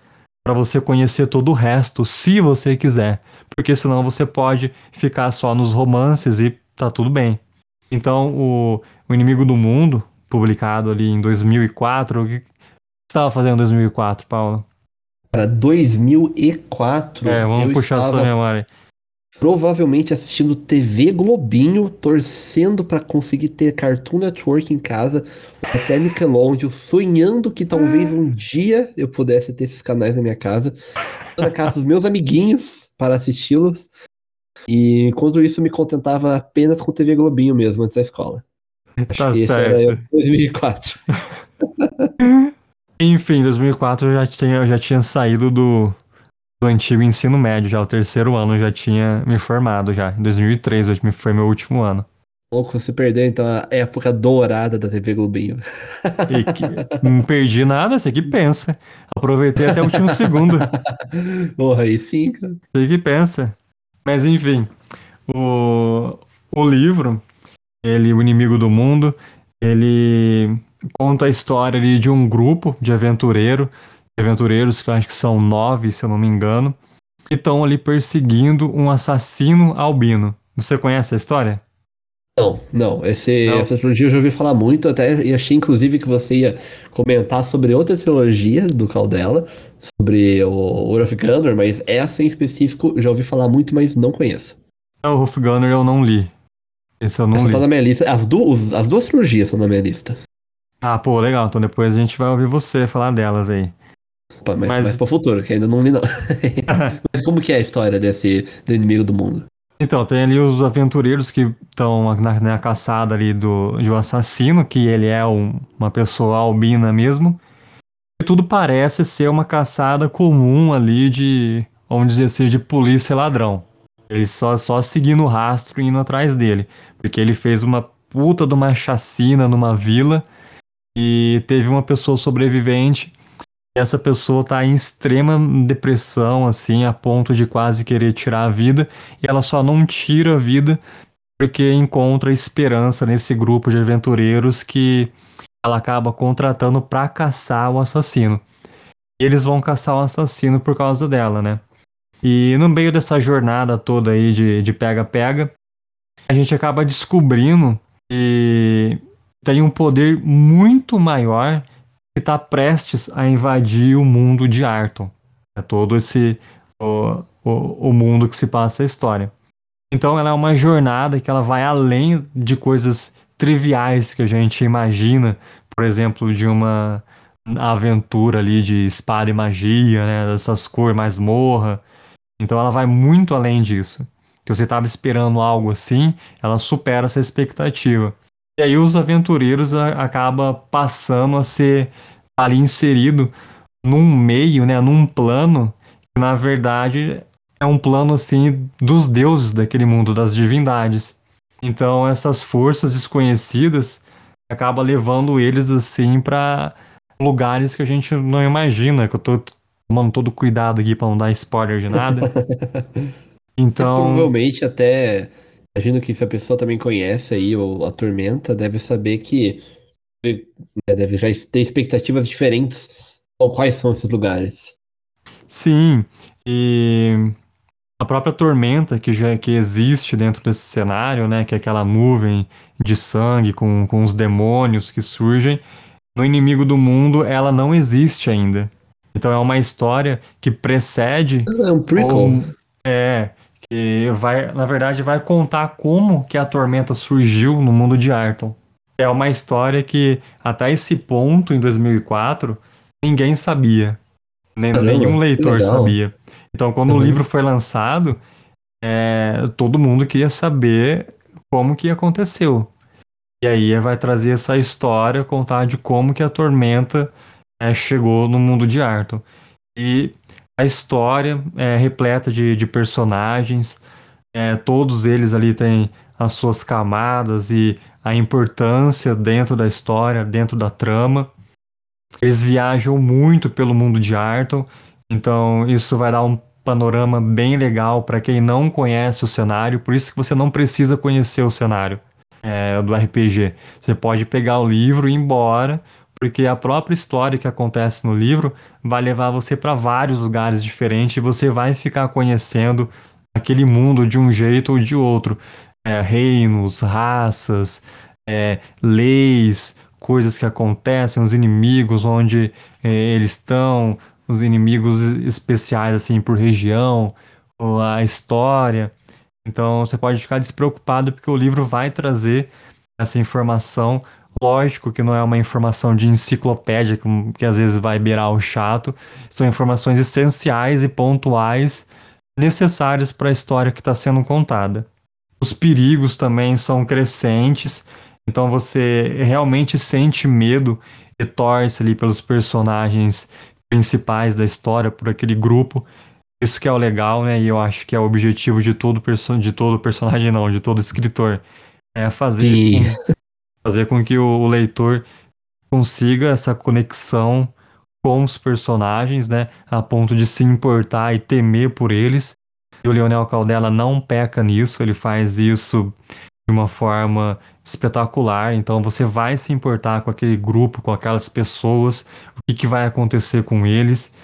para você conhecer todo o resto, se você quiser, porque senão você pode ficar só nos romances e tá tudo bem. Então, o, o Inimigo do Mundo, publicado ali em 2004, o que você estava fazendo em 2004, Paulo? Para 2004. É, vamos puxar estava... sua memória provavelmente assistindo TV Globinho, torcendo para conseguir ter Cartoon Network em casa, até Nickelodeon, sonhando que talvez um dia eu pudesse ter esses canais na minha casa, na casa dos meus amiguinhos para assisti-los. E enquanto isso me contentava apenas com TV Globinho mesmo antes da escola. Acho tá que certo. esse era 2004. Enfim, 2004 eu já tinha, eu já tinha saído do, do antigo ensino médio, já o terceiro ano já tinha me formado já. Em 2003 hoje foi meu último ano. Louco, você perdeu então a época dourada da TV Globinho. Que, não perdi nada, você que pensa. Aproveitei até o último segundo. Porra, aí sim, cara. Você que pensa. Mas enfim, o, o livro, ele, O Inimigo do Mundo, ele conta a história ali de um grupo de aventureiro aventureiros, que eu acho que são nove, se eu não me engano, que estão ali perseguindo um assassino albino. Você conhece a história? Não, não. Esse, não. Essa trilogia eu já ouvi falar muito, até e achei inclusive que você ia comentar sobre outra trilogia do Caldela, sobre o War Gunner, mas essa em específico eu já ouvi falar muito, mas não conheço. É, o Wolf Gunner eu não li. Esse eu não essa li. tá na minha lista. As, du as duas trilogias estão na minha lista. Ah, pô, legal. Então depois a gente vai ouvir você falar delas aí. Opa, mas, Mas- mas pro futuro, que ainda não li não. mas como que é a história desse do inimigo do mundo? Então, tem ali os aventureiros que estão na, na caçada ali do, de um assassino, que ele é um- uma pessoa albina mesmo. E tudo parece ser uma caçada comum ali de, vamos dizer assim, de polícia e ladrão. Eles só, só seguindo o rastro e indo atrás dele. Porque ele fez uma puta de uma chacina numa vila e teve uma pessoa sobrevivente. Essa pessoa tá em extrema depressão, assim, a ponto de quase querer tirar a vida e ela só não tira a vida porque encontra esperança nesse grupo de aventureiros que ela acaba contratando para caçar o assassino. E eles vão caçar o assassino por causa dela, né? E no meio dessa jornada toda aí de pega-pega, a gente acaba descobrindo que tem um poder muito maior que está prestes a invadir o mundo de Arton. É todo esse o, o, o mundo que se passa a história. Então ela é uma jornada que ela vai além de coisas triviais que a gente imagina, por exemplo, de uma aventura ali de espada e magia, né, dessas cores mais morra. Então ela vai muito além disso. Que você estava esperando algo assim, ela supera essa expectativa. E aí os aventureiros a, acaba passando a ser ali inserido num meio, né, num plano que na verdade é um plano assim dos deuses daquele mundo, das divindades. Então essas forças desconhecidas acaba levando eles assim para lugares que a gente não imagina, que eu tô tomando todo cuidado aqui para não dar spoiler de nada. Mas Então, provavelmente até, imagino que se a pessoa também conhece aí ou a Tormenta, deve saber que né, deve já ter expectativas diferentes ou quais são esses lugares. sim, e a própria tormenta que já que existe dentro desse cenário, né, que é aquela nuvem de sangue com, com os demônios que surgem, no inimigo do mundo ela não existe ainda. Então é uma história que precede É um prequel. ou- é que vai, na verdade, vai contar como que a tormenta surgiu no mundo de Arton. É uma história que até esse ponto em 2004 ninguém sabia, nem Caramba, nenhum leitor sabia. Então, quando o Uhum. livro foi lançado, é, todo mundo queria saber como que aconteceu. E aí vai trazer essa história, contar de como que a tormenta é, chegou no mundo de Arton. E a história é repleta de, de personagens, é, todos eles ali têm as suas camadas e a importância dentro da história, dentro da trama. Eles viajam muito pelo mundo de Arton, então isso vai dar um panorama bem legal para quem não conhece o cenário, por isso que você não precisa conhecer o cenário é, do RPG. Você pode pegar o livro e ir embora, porque a própria história que acontece no livro vai levar você para vários lugares diferentes e você vai ficar conhecendo aquele mundo de um jeito ou de outro. É, reinos, raças, é, leis, coisas que acontecem, os inimigos, onde é, eles estão, os inimigos especiais assim por região, a história. Então você pode ficar despreocupado porque o livro vai trazer essa informação. Lógico que não é uma informação de enciclopédia, que, que às vezes vai beirar o chato. São informações essenciais e pontuais necessárias para a história que está sendo contada. Os perigos também são crescentes, então você realmente sente medo e torce ali pelos personagens principais da história, por aquele grupo. Isso que é o legal, né? E eu acho que é o objetivo de todo, perso de todo personagem, não, de todo escritor. É fazer, fazer com que o, leitor consiga essa conexão com os personagens, né? A ponto de se importar e temer por eles. E o Leonel Caldela não peca nisso, ele faz isso de uma forma espetacular. Então você vai se importar com aquele grupo, com aquelas pessoas, o que, que vai acontecer com eles.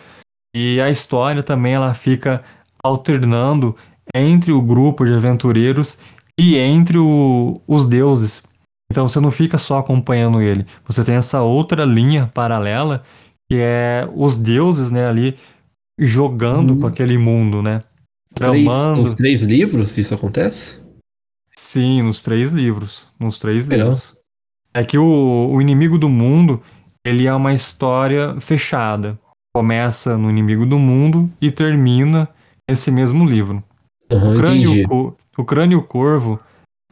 E a história também ela fica alternando entre o grupo de aventureiros e entre o- os deuses. Então você não fica só acompanhando ele, você tem essa outra linha paralela que é os deuses, né, ali jogando Uhum. com aquele mundo, né? Os três, Tramando. os três livros, isso acontece? Sim, nos três livros, nos três livros. É que o, o Inimigo do Mundo, ele é uma história fechada. Começa no Inimigo do Mundo e termina nesse mesmo livro. Aham, O Crânio. Co- o Crânio Corvo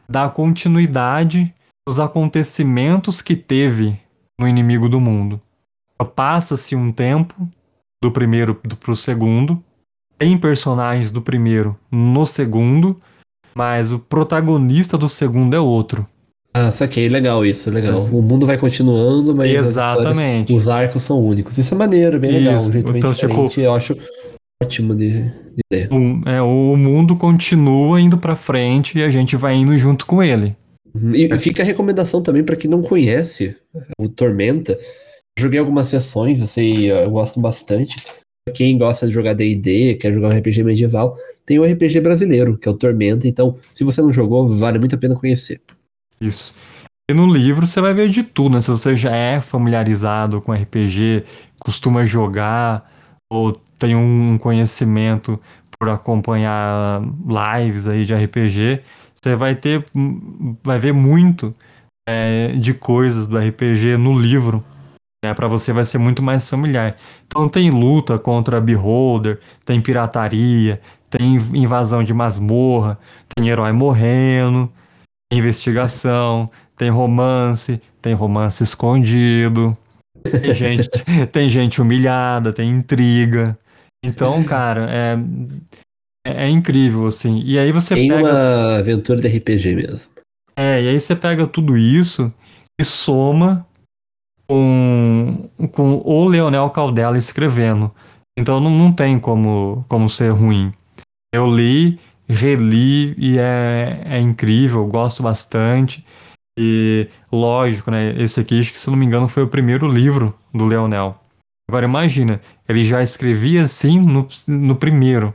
dá continuidade aos acontecimentos que teve no Inimigo do Mundo. Passa-se um tempo do primeiro para o segundo, tem personagens do primeiro no segundo, mas o protagonista do segundo é outro. Ah, saquei, legal isso, legal. Sim. O mundo vai continuando, mas Exatamente. os arcos são únicos. Isso é maneiro, bem legal, Isso, um jeito então, tipo- Eu acho ótimo de, de. O, é, o mundo continua indo pra frente e a gente vai indo junto com ele. E fica a recomendação também pra quem não conhece o Tormenta. Joguei algumas sessões, eu sei, eu gosto bastante. Quem gosta de jogar D&D, quer jogar um RPG medieval, tem o RPG brasileiro, que é o Tormenta. Então, se você não jogou, vale muito a pena conhecer. Isso. E no livro você vai ver de tudo, né? Se você já é familiarizado com RPG, costuma jogar, ou tem um conhecimento por acompanhar lives aí de RPG, você vai ter, vai ver muito é, de coisas do RPG no livro. Né? Para você vai ser muito mais familiar. Então tem luta contra Beholder, tem pirataria, tem invasão de masmorra, tem herói morrendo, tem investigação, tem romance, tem romance escondido, tem gente, tem gente humilhada, tem intriga. Então, cara, é, é incrível, assim. E aí você Tem pega. uma aventura de RPG mesmo. É, e aí você pega tudo isso e soma com, com o Leonel Caldela escrevendo. Então não, não tem como, como ser ruim. Eu li, reli e é, é incrível, gosto bastante. E lógico, né? Esse aqui, acho que se não me engano, foi o primeiro livro do Leonel. Agora imagina, ele já escrevia assim no, no primeiro.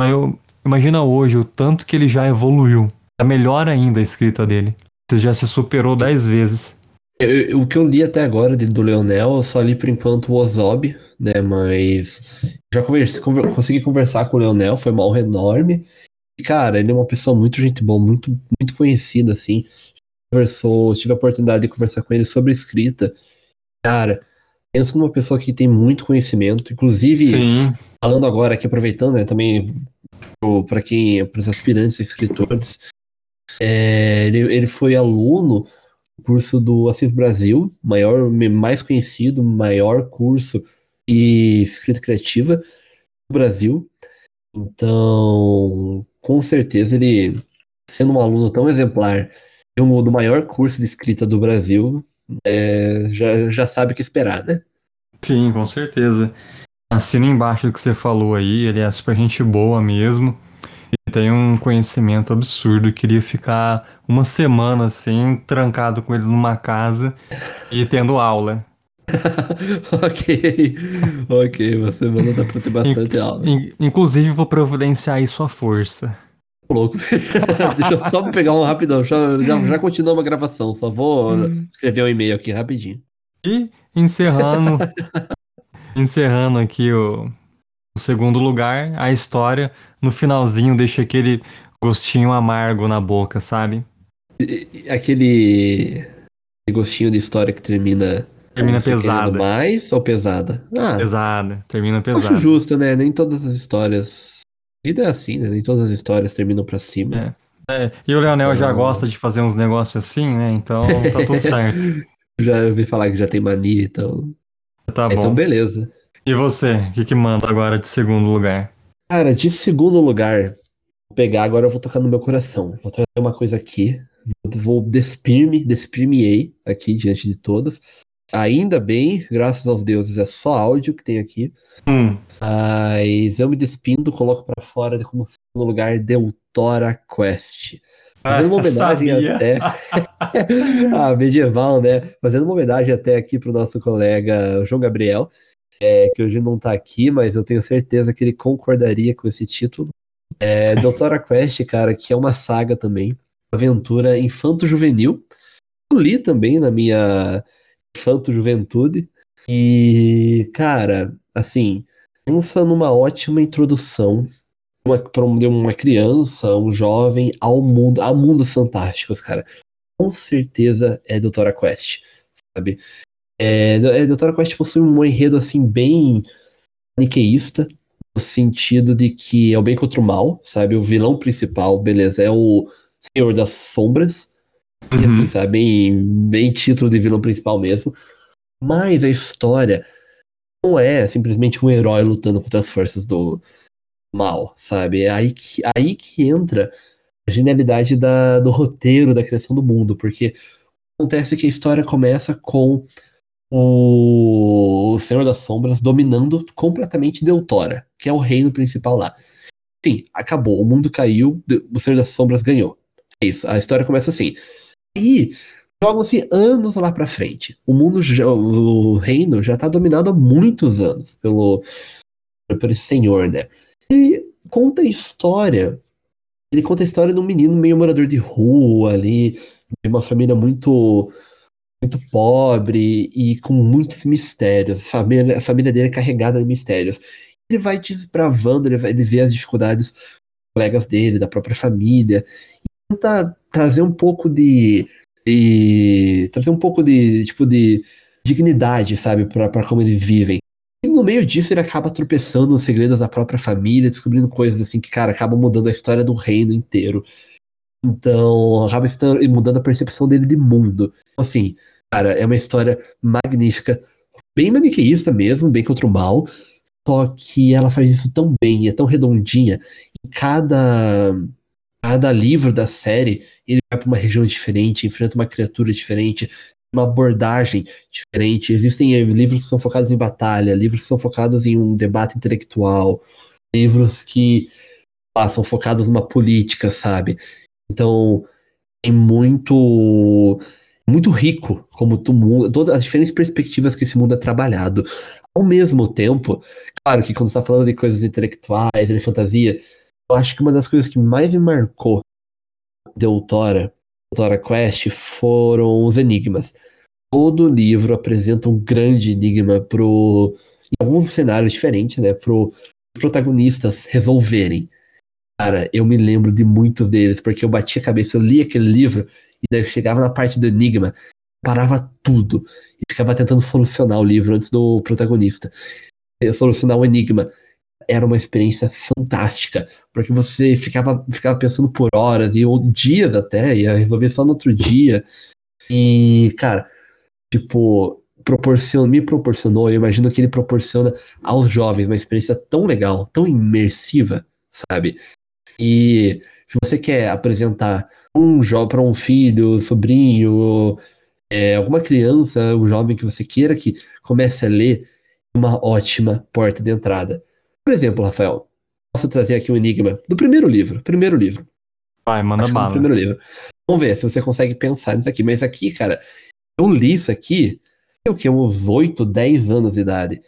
Mas eu, imagina hoje o tanto que ele já evoluiu. Tá melhor ainda a escrita dele. Você já se superou dez vezes. Eu- o que eu li até agora de- do Leonel, eu só li por enquanto o Ozob, né? Mas já conversei, conver- consegui conversar com o Leonel, foi uma honra enorme. E, cara, ele é uma pessoa muito gente boa, muito, muito conhecida, assim. Conversou, tive a oportunidade de conversar com ele sobre escrita. Cara, pensa numa pessoa que tem muito conhecimento, inclusive. Sim, falando agora aqui, aproveitando, né, também para quem, para os aspirantes escritores, é, ele, ele foi aluno do curso do Assis Brasil, maior, mais conhecido, maior curso de escrita criativa do Brasil. Então, com certeza ele, sendo um aluno tão exemplar, um do maior curso de escrita do Brasil, é, já, já sabe o que esperar, né? sim, com certeza. Assina embaixo do que você falou aí, ele é super gente boa mesmo. E tem um conhecimento absurdo. Queria ficar uma semana assim, trancado com ele numa casa e tendo aula. ok, ok, uma semana dá pra ter bastante aula. In- inclusive, vou providenciar isso à força. Louco. Deixa eu só pegar um rapidão, já, já, já continuamos a gravação, só vou escrever um e-mail aqui rapidinho. E encerrando, encerrando aqui o, o segundo lugar, a história no finalzinho deixa aquele gostinho amargo na boca, sabe? Aquele, gostinho de história que termina. Termina pesada. mais ou pesada? Ah, Pesada, termina acho pesada. justo, né? Nem todas as histórias. A vida é assim, né? Nem todas as histórias terminam pra cima. É. É, e o Leonel já Então- gosta de fazer uns negócios assim, né? Então tá tudo certo. Já ouvi falar que já tem mania, então. Tá Então, bom. beleza. E você, o que, que manda agora de segundo lugar? Cara, de segundo lugar, vou pegar agora, eu vou tocar no meu coração. Vou trazer uma coisa aqui. Vou despir-me, despir-me-ei aqui diante de todos. Ainda bem, graças aos deuses, é só áudio que tem aqui. Hum, Mas eu me despindo, coloco pra fora de como segundo lugar Deltora Quest. Fazendo uma homenagem sabia. até. ah, medieval, né? Fazendo uma homenagem até aqui pro nosso colega João Gabriel, é, que hoje não tá aqui, mas eu tenho certeza que ele concordaria com esse título. É, Doutora Quest, cara, que é uma saga também, aventura infanto-juvenil. Eu li também na minha infanto-juventude. E, cara, assim, pensa numa ótima introdução uma, para uma criança, um jovem, ao mundo, a mundos fantásticos, cara. com certeza é Doutora Quest, sabe? É, é, Doutora Quest possui um enredo assim bem maniqueísta, no sentido de que é o bem contra o mal, sabe? O vilão principal, beleza, é o Senhor das Sombras, uhum. e assim, sabe? Bem, bem título de vilão principal mesmo. Mas a história não é simplesmente um herói lutando contra as forças do mal, sabe? É aí que, aí que entra a genialidade da, do roteiro da criação do mundo, porque acontece que a história começa com o Senhor das Sombras dominando completamente Deutora, que é o reino principal lá. Sim, acabou, o mundo caiu, o Senhor das Sombras ganhou. É isso, a história começa assim. E jogam-se anos lá pra frente. O mundo, já, o reino já tá dominado há muitos anos pelo, esse senhor, né? E conta a história. Ele conta a história de um menino meio morador de rua ali, de uma família muito muito pobre e com muitos mistérios. A família, a família dele é carregada de mistérios. Ele vai desbravando, ele, vai, ele vê as dificuldades dos colegas dele, da própria família, e tenta trazer um pouco de, de trazer um pouco de tipo de dignidade, sabe, para como eles vivem. No meio disso ele acaba tropeçando nos segredos da própria família, descobrindo coisas assim que, cara, acabam mudando a história do reino inteiro. Então, acaba mudando a percepção dele de mundo. Assim, Cara, é uma história magnífica, bem maniqueísta mesmo, bem contra o mal, só que ela faz isso tão bem, é tão redondinha. Em cada, cada livro da série, ele vai para uma região diferente, enfrenta uma criatura diferente, uma abordagem diferente. Existem eh, livros que são focados em batalha, livros que são focados em um debate intelectual, livros que ah, são focados numa política, sabe? Então, tem muito muito rico, como tu, todas as diferentes perspectivas que esse mundo é trabalhado. Ao mesmo tempo, claro que quando você tá falando de coisas intelectuais, de fantasia, eu acho que uma das coisas que mais me marcou de Autora, Autora Quest, foram os enigmas. Todo livro apresenta um grande enigma pro. em alguns cenários diferentes, né? Pro protagonistas resolverem. Cara, eu me lembro de muitos deles, porque eu bati a cabeça, eu li aquele livro e daí eu chegava na parte do enigma, parava tudo e ficava tentando solucionar o livro antes do protagonista. Solucionar o enigma era uma experiência fantástica, porque você ficava, ficava pensando por horas e ou dias até, ia resolver só no outro dia. E, cara, tipo, proporciona, me proporcionou, eu imagino que ele proporciona aos jovens uma experiência tão legal, tão imersiva, sabe? E se você quer apresentar um jogo para um filho, sobrinho, é, alguma criança, um jovem que você queira que comece a ler, uma ótima porta de entrada. Por exemplo, Rafael, posso trazer aqui um enigma do primeiro livro. Primeiro livro. Vai, manda bala. primeiro livro. Vamos ver se você consegue pensar nisso aqui. Mas aqui, cara, eu li isso aqui, o que, uns 8, 10 anos de idade.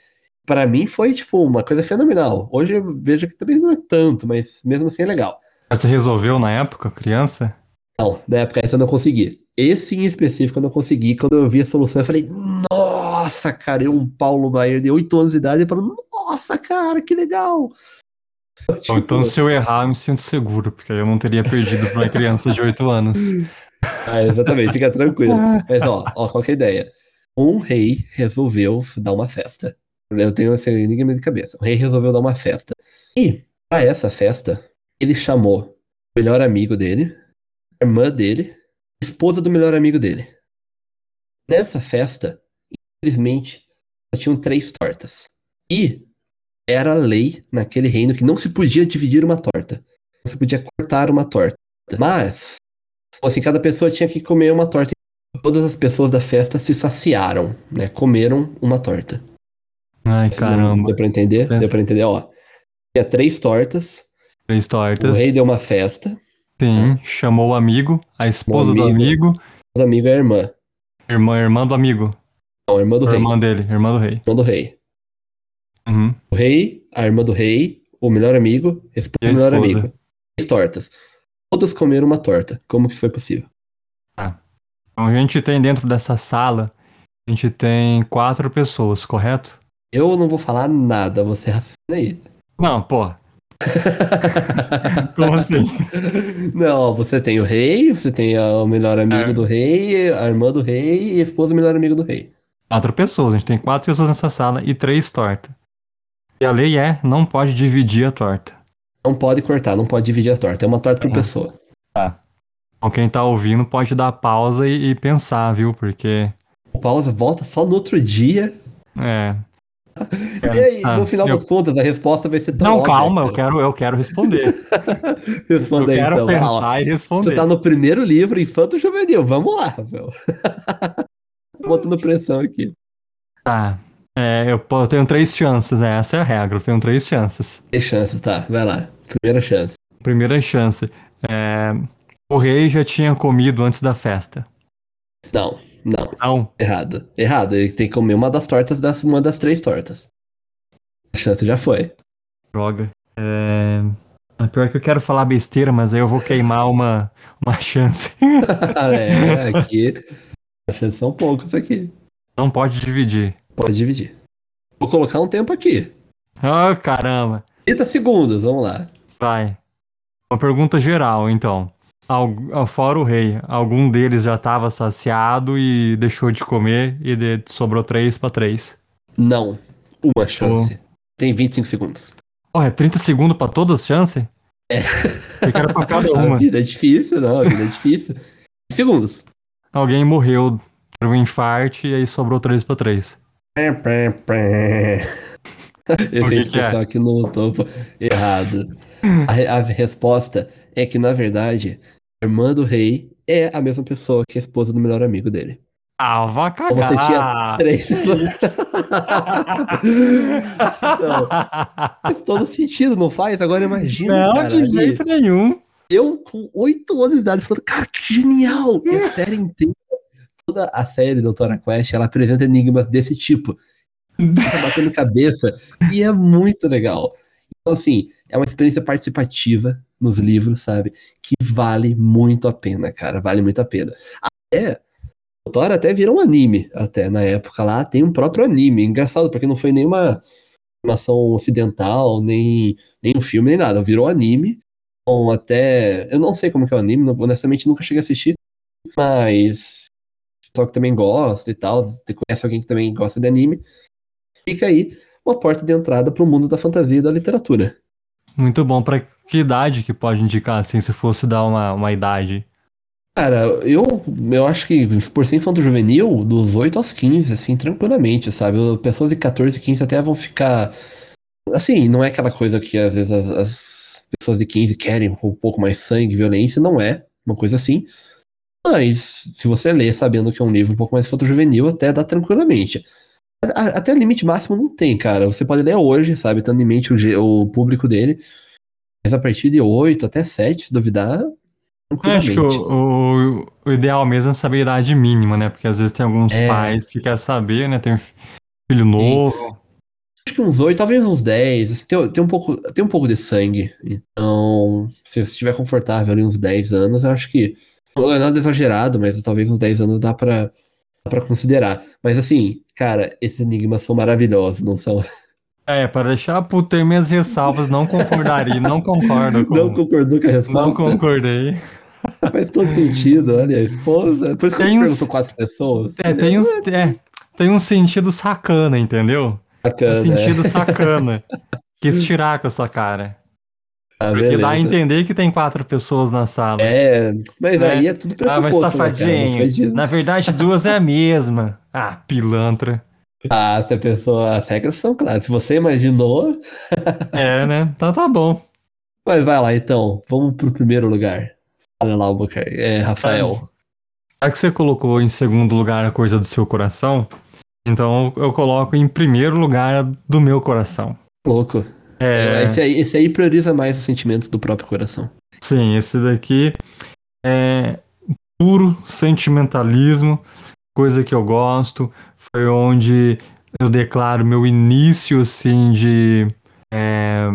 Para mim foi, tipo, uma coisa fenomenal. Hoje eu vejo que também não é tanto, mas mesmo assim é legal. Mas você resolveu na época, criança? Não, na época essa eu não consegui. Esse em específico eu não consegui. Quando eu vi a solução, eu falei, nossa, cara, eu, um Paulo Baier de 8 anos de idade, eu falo, nossa, cara, que legal. Tipo... Então, se eu errar, eu me sinto seguro, porque eu não teria perdido para uma criança de 8 anos. Ah, exatamente, fica tranquilo. Mas, ó, ó, qual que é a ideia? Um rei resolveu dar uma festa. Eu tenho esse enigma de cabeça. O rei resolveu dar uma festa. E, para essa festa, ele chamou o melhor amigo dele, a irmã dele, esposa do melhor amigo dele. Nessa festa, infelizmente, só tinham três tortas. E era lei naquele reino que não se podia dividir uma torta. Não se podia cortar uma torta. Mas, assim, cada pessoa tinha que comer uma torta. Todas as pessoas da festa se saciaram, né? Comeram uma torta. Ai, caramba. Deu pra entender? Pensa. Deu pra entender, ó. Tinha três tortas. Três tortas. O rei deu uma festa. Sim, né? chamou o amigo, a esposa amigo, do amigo. O amigo é a irmã. Irmã, irmã do amigo. Não, irmã do rei. Irmã dele, irmã do rei. Irmã do rei. Uhum. O rei, a irmã do rei, o melhor amigo, a esposa do melhor amigo. Três tortas. Todos comeram uma torta. Como que foi possível? Ah. Então a gente tem dentro dessa sala, a gente tem quatro pessoas, correto? Eu não vou falar nada, você raciocina aí. Não, pô, Como assim? Não, você tem o rei, você tem o melhor amigo É. do rei, a irmã do rei e a esposa do melhor amigo do rei. Quatro pessoas, a gente tem quatro pessoas nessa sala e três tortas. E a lei é, não pode dividir a torta. Não pode cortar, não pode dividir a torta. É uma torta por Uhum. pessoa. Então quem tá ouvindo pode dar pausa e, e pensar, viu? Porque. Pausa volta só no outro dia. É. E aí, Ah, no final eu- das contas, a resposta vai ser tão Não, óbvia, calma, eu quero, eu quero responder. Eu Responda aí, quero então. Pensar e responder. Você tá no primeiro livro, Infanto Juvenil. Vamos lá, Rafael. Botando pressão aqui. Tá. É, eu, eu tenho três chances, né? Essa é a regra, eu tenho três chances. Tem chance, tá? Vai lá. Primeira chance. Primeira chance. é, o rei já tinha comido antes da festa. Não, não. Não. Errado. Errado. Ele tem que comer uma das tortas, das, uma das três tortas. A chance já foi. Droga. É... é Pior que eu quero falar besteira, mas aí eu vou queimar uma, uma chance. é, aqui. As chances são poucas aqui. Não pode dividir. Pode dividir. Vou colocar um tempo aqui. Ah, caramba. 30 segundos, vamos lá. Vai. Uma pergunta geral, então. Al- Fora o rei, algum deles já estava saciado e deixou de comer e de- sobrou três pra três. Não. Uma chance. Tem 25 segundos. Oh, é 30 segundos pra todas as chances? É. Eu quero pra cada A uma. vida é difícil, não. A vida é difícil. Segundos. Alguém morreu, teve um infarte e aí sobrou três pra três. Efeito que é? especial aqui no topo. Errado. A, a resposta é que, na verdade, a irmã do rei é a mesma pessoa que a esposa do melhor amigo dele. Ah, vá Então você tinha cagar! três. Então, faz todo sentido, não faz? Agora imagina. Não, cara, de ali, jeito nenhum. Eu, com oito anos de idade, falando, cara, que genial! E a série inteira, toda a série Doutora Quest, ela apresenta enigmas desse tipo. Tá batendo cabeça. E é muito legal. Então, assim, é uma experiência participativa nos livros, sabe? Que vale muito a pena, cara. Vale muito a pena. Até. Doutora até virou um anime, até na época lá. Tem um próprio anime. Engraçado, porque não foi nenhuma animação ocidental, nem, nem um filme, nem nada. Virou anime. Bom, até. Eu não sei como que é o anime, honestamente nunca cheguei a assistir. Mas. Só que também gosta e tal. Você conhece alguém que também gosta de anime. Fica aí uma porta de entrada pro mundo da fantasia e da literatura. Muito bom. Pra que idade que pode indicar, assim, se fosse dar uma, uma idade? Cara, eu, eu acho que por ser infanto juvenil, dos 8 aos 15, assim, tranquilamente, sabe? Pessoas de 14 e 15 até vão ficar. Assim, não é aquela coisa que às vezes as, as pessoas de 15 querem um pouco mais sangue, violência, não é uma coisa assim. Mas se você ler sabendo que é um livro um pouco mais infanto juvenil, até dá tranquilamente. Até limite máximo não tem, cara. Você pode ler hoje, sabe? Tendo em mente o, o público dele. Mas a partir de 8 até 7, se duvidar, Eu acho que o, o, o ideal mesmo é saber a idade mínima, né? Porque às vezes tem alguns É. pais que querem saber, né? Tem um filho novo. Acho que uns 8, talvez uns 10. assim, tem, tem, um pouco, tem um pouco de sangue. Então, se você estiver confortável ali uns 10 anos, eu acho que. Não é nada exagerado, mas talvez uns 10 anos dá pra, pra considerar. Mas assim, cara, esses enigmas são maravilhosos, não são? É, para deixar por ter minhas ressalvas, não concordaria, não concordo com. Não concordou com a resposta? não concordei. Faz todo sentido, olha, a esposa. Por isso que Tem você uns- perguntou quatro pessoas. É, tem, uns, é, tem um sentido sacana, entendeu? Um Bacana, sentido sacana. Quis tirar com a sua cara. Ah, Porque dá a beleza. entender que tem quatro pessoas na sala. É, mas É. aí é tudo ah, mas pressuposto, né, cara? Não safadinho. de- Na verdade, duas é a mesma. Ah, pilantra. Ah, se a pessoa. As regras são claras. Se você imaginou. É, né? Então tá bom. Mas vai lá então, vamos pro primeiro lugar. Fala lá, Albuquerque. É, Rafael. Já que você colocou em segundo lugar a coisa do seu coração, então eu coloco em primeiro lugar do meu coração. Louco. É, Esse, aí, esse aí prioriza mais os sentimentos do próprio coração. sim, esse daqui é puro sentimentalismo, coisa que eu gosto. Foi onde eu declaro meu início, assim, de. é,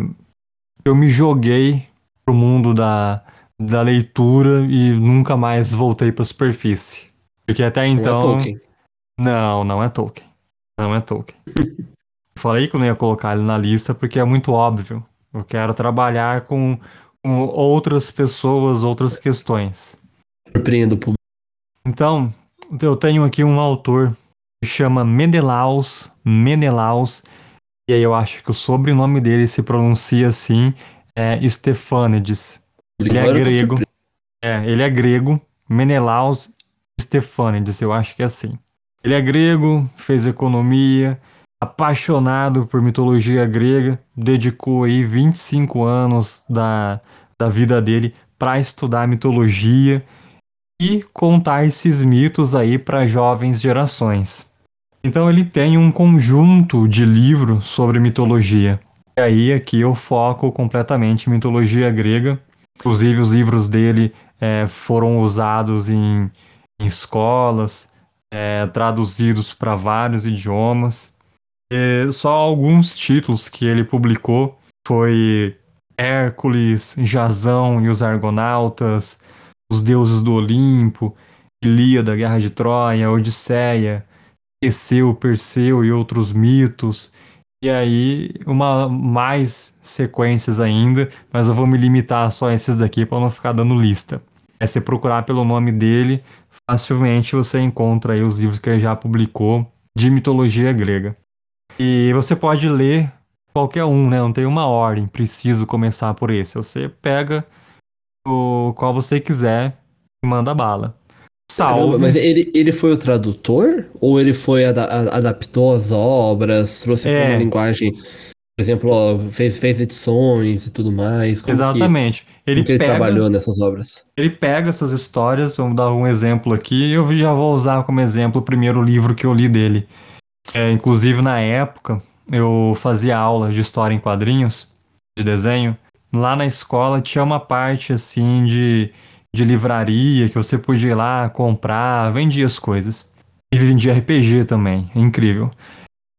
eu me joguei pro mundo da, da leitura e nunca mais voltei pra superfície. Porque até então. Não é Tolkien. Não, não é Tolkien. Não é Tolkien. Falei que eu não ia colocar ele na lista porque é muito óbvio. Eu quero trabalhar com, com outras pessoas, outras questões. Surpreendo o público. Então, eu tenho aqui um autor que chama Menelaus, Menelaus, e aí eu acho que o sobrenome dele se pronuncia assim, é Stefanides. Ele é grego. É, ele é grego, Menelaus Stefanides, eu acho que é assim. Ele é grego, fez economia, apaixonado por mitologia grega, dedicou aí 25 anos da, da vida dele para estudar mitologia e contar esses mitos aí para jovens gerações. Então ele tem um conjunto de livros sobre mitologia. E aí aqui eu foco completamente em mitologia grega. Inclusive os livros dele é, foram usados em, em escolas, é, traduzidos para vários idiomas. E só alguns títulos que ele publicou foi Hércules, Jazão e os Argonautas, Os Deuses do Olimpo, Ilíada, Guerra de Troia, Odisseia, Teseu, Perseu e outros mitos. E aí, uma mais sequências ainda, mas eu vou me limitar só a esses daqui para não ficar dando lista. É se procurar pelo nome dele, facilmente você encontra aí os livros que ele já publicou de mitologia grega. E você pode ler qualquer um, né? Não tem uma ordem, preciso começar por esse. Você pega o qual você quiser e manda bala. Salve. Caramba, mas ele, ele foi o tradutor? Ou ele foi ad, adaptou as obras, trouxe é. para uma linguagem, por exemplo, ó, fez, fez edições e tudo mais? Como Exatamente. Que, ele, ele pega, trabalhou nessas obras? Ele pega essas histórias, vamos dar um exemplo aqui, eu já vou usar como exemplo o primeiro livro que eu li dele. É, inclusive, na época, eu fazia aula de história em quadrinhos, de desenho. Lá na escola tinha uma parte, assim, de de livraria que você podia ir lá comprar, vendia as coisas. E vendia RPG também, é incrível.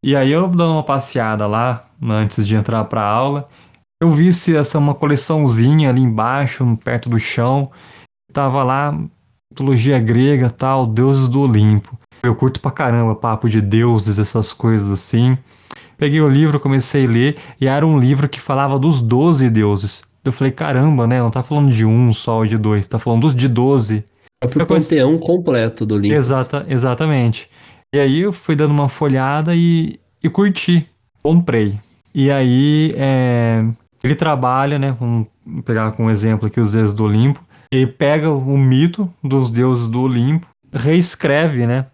E aí eu dando uma passeada lá, antes de entrar pra aula, eu vi se essa uma coleçãozinha ali embaixo, perto do chão, tava lá mitologia grega, tal, deuses do Olimpo. Eu curto pra caramba papo de deuses, essas coisas assim. Peguei o livro, comecei a ler, e era um livro que falava dos 12 deuses. Eu falei, caramba, né? Não tá falando de um só ou de dois, tá falando dos de 12. É pro panteão completo do livro. Exata, exatamente. E aí eu fui dando uma folhada e, e curti. Comprei. E aí é, ele trabalha, né? Vamos pegar como exemplo aqui os deuses do Olimpo. Ele pega o mito dos deuses do Olimpo, reescreve, né?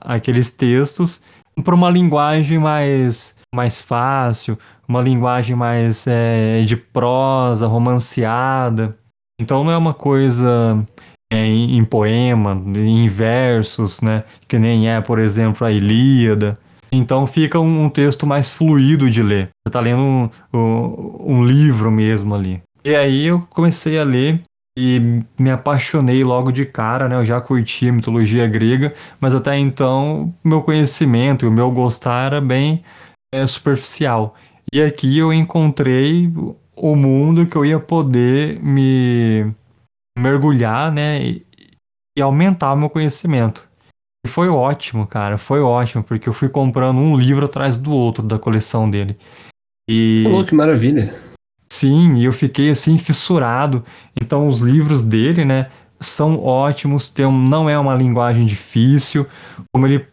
Aqueles textos para uma linguagem mais, mais fácil, uma linguagem mais é, de prosa, romanceada. Então não é uma coisa é, em, em, poema, em versos, né? Que nem é, por exemplo, a Ilíada. Então fica um, um texto mais fluido de ler. Você está lendo um, um, um livro mesmo ali. E aí eu comecei a ler e me apaixonei logo de cara, né? Eu já curtia mitologia grega, mas até então meu conhecimento e o meu gostar era bem é, superficial. E aqui eu encontrei o mundo que eu ia poder me mergulhar, né? E, e aumentar meu conhecimento. E foi ótimo, cara. Foi ótimo, porque eu fui comprando um livro atrás do outro da coleção dele. E. Pô, que maravilha! Sim, e eu fiquei assim fissurado. Então os livros dele, né, são ótimos, tem um, não é uma linguagem difícil, como ele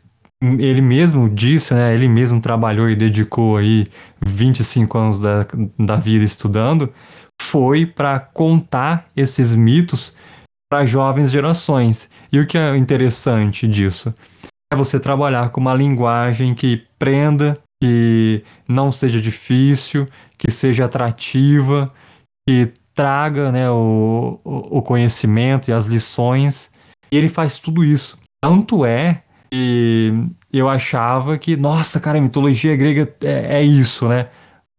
ele mesmo disse, né, ele mesmo trabalhou e dedicou aí 25 anos da, da vida estudando, foi para contar esses mitos para jovens gerações. E o que é interessante disso? É você trabalhar com uma linguagem que prenda, que não seja difícil, que seja atrativa, que traga né, o, o conhecimento e as lições. E ele faz tudo isso. Tanto é e eu achava que, nossa, cara, a mitologia grega é, é isso, né?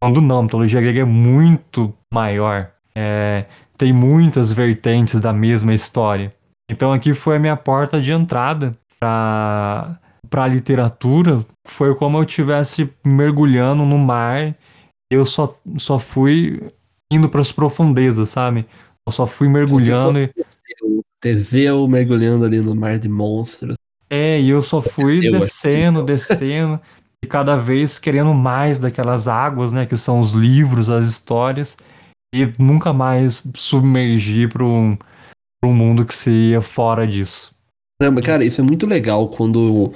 Quando não, a mitologia grega é muito maior. É, tem muitas vertentes da mesma história. Então aqui foi a minha porta de entrada para para a literatura. Foi como eu estivesse mergulhando no mar. Eu só, só fui indo para as profundezas, sabe? Eu só fui mergulhando. e... Teseu mergulhando ali no mar de monstros. É, e eu só fui descendo, descendo. e cada vez querendo mais daquelas águas, né, que são os livros, as histórias, e nunca mais submergir para um, um mundo que seria fora disso. Caramba, cara, isso é muito legal quando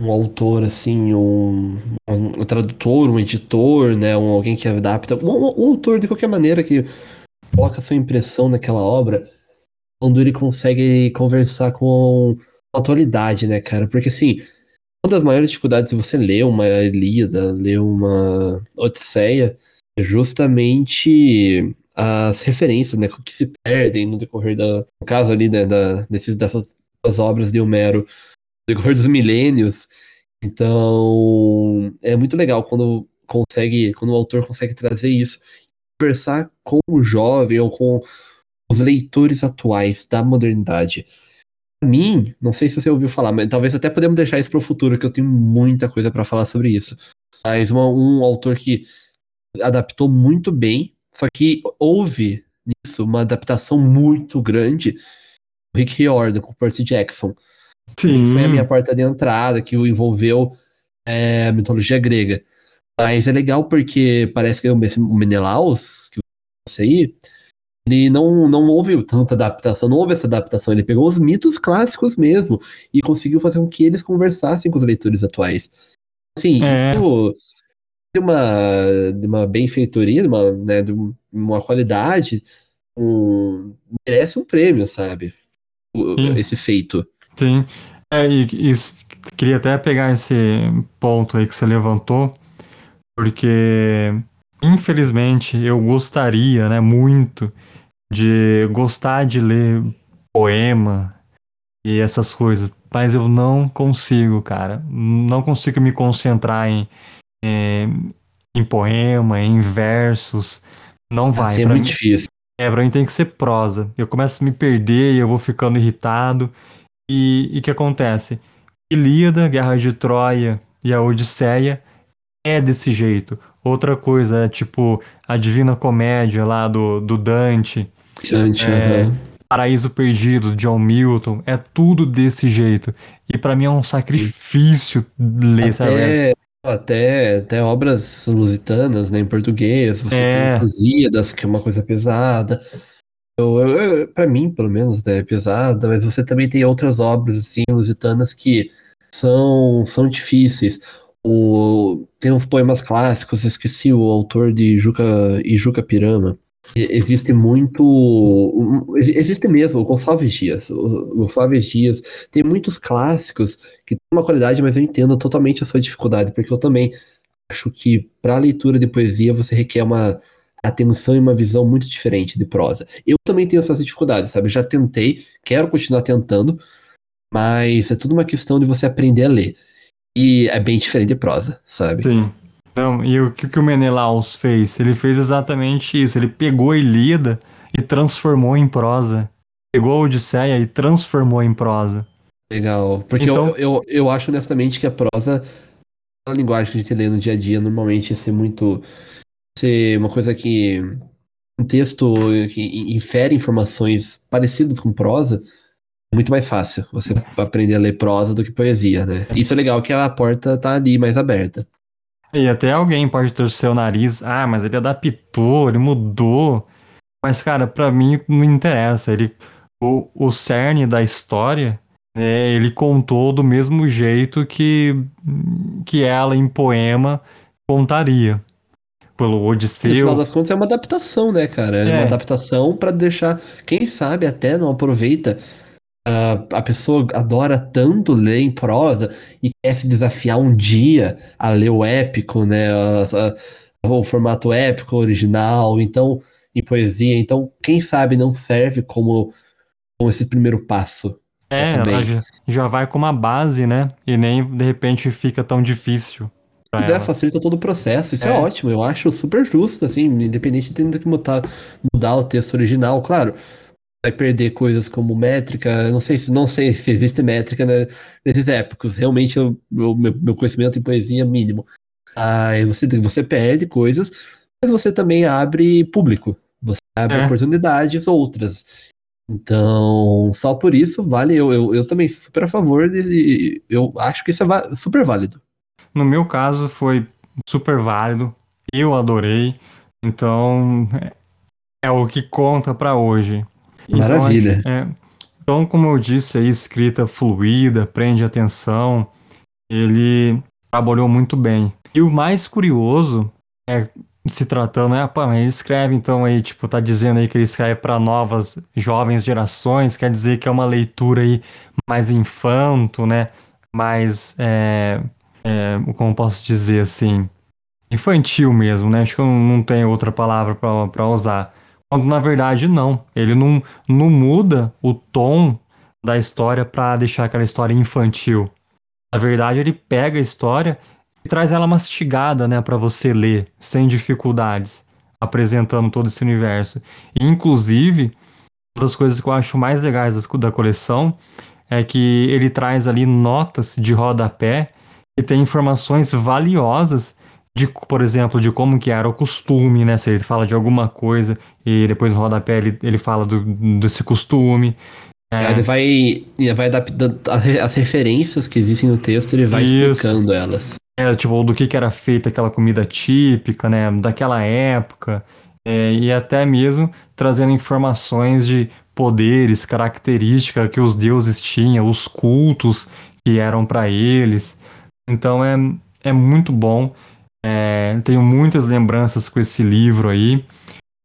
um autor, assim, um, um, tradutor, um editor, né, um, alguém que adapta, um, um, autor de qualquer maneira que coloca sua impressão naquela obra, quando ele consegue conversar com atualidade, né, cara? Porque, assim, uma das maiores dificuldades de você ler uma Ilíada, ler uma Odisseia, é justamente as referências, né, que se perdem no decorrer da, no caso ali, né, da, desses, dessas obras de Homero, decorrer dos milênios. Então, é muito legal quando consegue, quando o autor consegue trazer isso, conversar com o jovem ou com os leitores atuais da modernidade. Pra mim, não sei se você ouviu falar, mas talvez até podemos deixar isso para o futuro, que eu tenho muita coisa para falar sobre isso. Mas uma, um autor que adaptou muito bem, só que houve nisso uma adaptação muito grande, o Rick Riordan com Percy Jackson. Sim. Foi a minha porta de entrada, que o envolveu é, a mitologia grega. Mas é legal porque parece que o Menelaus, que você aí, ele não, não houve tanta adaptação, não houve essa adaptação. Ele pegou os mitos clássicos mesmo e conseguiu fazer com que eles conversassem com os leitores atuais. Assim, é. isso de uma, de uma benfeitoria, de uma, né, de uma qualidade, um, merece um prêmio, sabe? Esse feito. Sim. É, e, e queria até pegar esse ponto aí que você levantou, porque infelizmente eu gostaria, né, muito de gostar de ler poema e essas coisas, mas eu não consigo, cara. Não consigo me concentrar em, em, em poema, em versos. Não vai. Assim é muito mim, difícil. É, pra mim tem que ser prosa. Eu começo a me perder e eu vou ficando irritado. E o que acontece? Ilíada, Guerra de Troia e a Odisseia é desse jeito. Outra coisa é tipo a Divina Comédia lá do, do Dante. Dante, é, uhum. Paraíso Perdido, John Milton, é tudo desse jeito. E para mim é um sacrifício ler, até, sabe? Até, até obras lusitanas, né, em português, você é. tem Lusíadas, que é uma coisa pesada. Eu, pra mim, pelo menos, né, é pesada, mas você também tem outras obras, assim, lusitanas que são, são difíceis. O, tem uns poemas clássicos, esqueci o autor de Juca, Ijuca Pirama. Existe muito. Existe mesmo, o Gonçalves Dias. O Gonçalves Dias. Tem muitos clássicos que têm uma qualidade, mas eu entendo totalmente a sua dificuldade, porque eu também acho que para leitura de poesia você requer uma atenção e uma visão muito diferente de prosa. Eu também tenho essas dificuldades, sabe? Eu já tentei, quero continuar tentando, mas é tudo uma questão de você aprender a ler. E é bem diferente de prosa, sabe? Sim. Então, e o que, que o Menelaus fez? Ele fez exatamente isso. Ele pegou a Ilíada e transformou em prosa. Pegou a Odisseia e transformou em prosa. Legal. Porque então, eu, eu, eu acho honestamente que a prosa, a linguagem que a gente lê no dia a dia, normalmente ia ser muito ser uma coisa que um texto que infere informações parecidas com prosa, é muito mais fácil você aprender a ler prosa do que poesia, né? Isso é legal que a porta tá ali mais aberta. E até alguém pode torcer o nariz, ah, mas ele adaptou, ele mudou. Mas, cara, para mim não interessa. Ele, o, o cerne da história, é, ele contou do mesmo jeito que, que ela em poema contaria pelo Odisseu. No final das contas é uma adaptação, né, cara? É, é. uma adaptação para deixar, quem sabe até não aproveita Uh, a pessoa adora tanto ler em prosa e quer se desafiar um dia a ler o épico, né? o formato épico original, então, em poesia. Então, quem sabe não serve como, como esse primeiro passo. É, ela já, já vai com uma base, né? E nem de repente fica tão difícil. Pois é, facilita todo o processo. Isso é. é. ótimo, eu acho super justo, assim, independente de ter que mudar, mudar o texto original, claro. Vai perder coisas como métrica, não sei se não sei se existe métrica né, nesses épicos. Realmente o meu, meu conhecimento em poesia é mínimo. Aí você, você perde coisas, mas você também abre público. Você abre é. oportunidades outras. Então, só por isso vale. Eu, eu, eu também sou super a favor de. Eu acho que isso é super válido. No meu caso foi super válido, eu adorei, então é, é o que conta para hoje. Então, Maravilha. é, então, como eu disse, a escrita fluida, prende atenção, ele trabalhou muito bem. E o mais curioso é se tratando, é, pô, ele escreve então aí, tipo, tá dizendo aí que ele escreve para novas jovens gerações, quer dizer que é uma leitura aí mais infanto, né? Mais, é, é, como posso dizer assim, infantil mesmo, né? Acho que eu não tenho outra palavra para usar. Quando na verdade não, ele não, não muda o tom da história para deixar aquela história infantil. Na verdade, ele pega a história e traz ela mastigada, né, para você ler sem dificuldades, apresentando todo esse universo. E, inclusive, uma das coisas que eu acho mais legais da coleção é que ele traz ali notas de rodapé e tem informações valiosas de, por exemplo, de como que era o costume, né? Se ele fala de alguma coisa e depois no rodapé ele, ele fala do, desse costume. É. Ele vai, ele vai adaptando as referências que existem no texto, ele vai Isso. explicando elas. É, tipo, do que, que era feita aquela comida típica, né? Daquela época. É, e até mesmo trazendo informações de poderes, características que os deuses tinham, os cultos que eram para eles. Então é, é muito bom. É, tenho muitas lembranças com esse livro aí.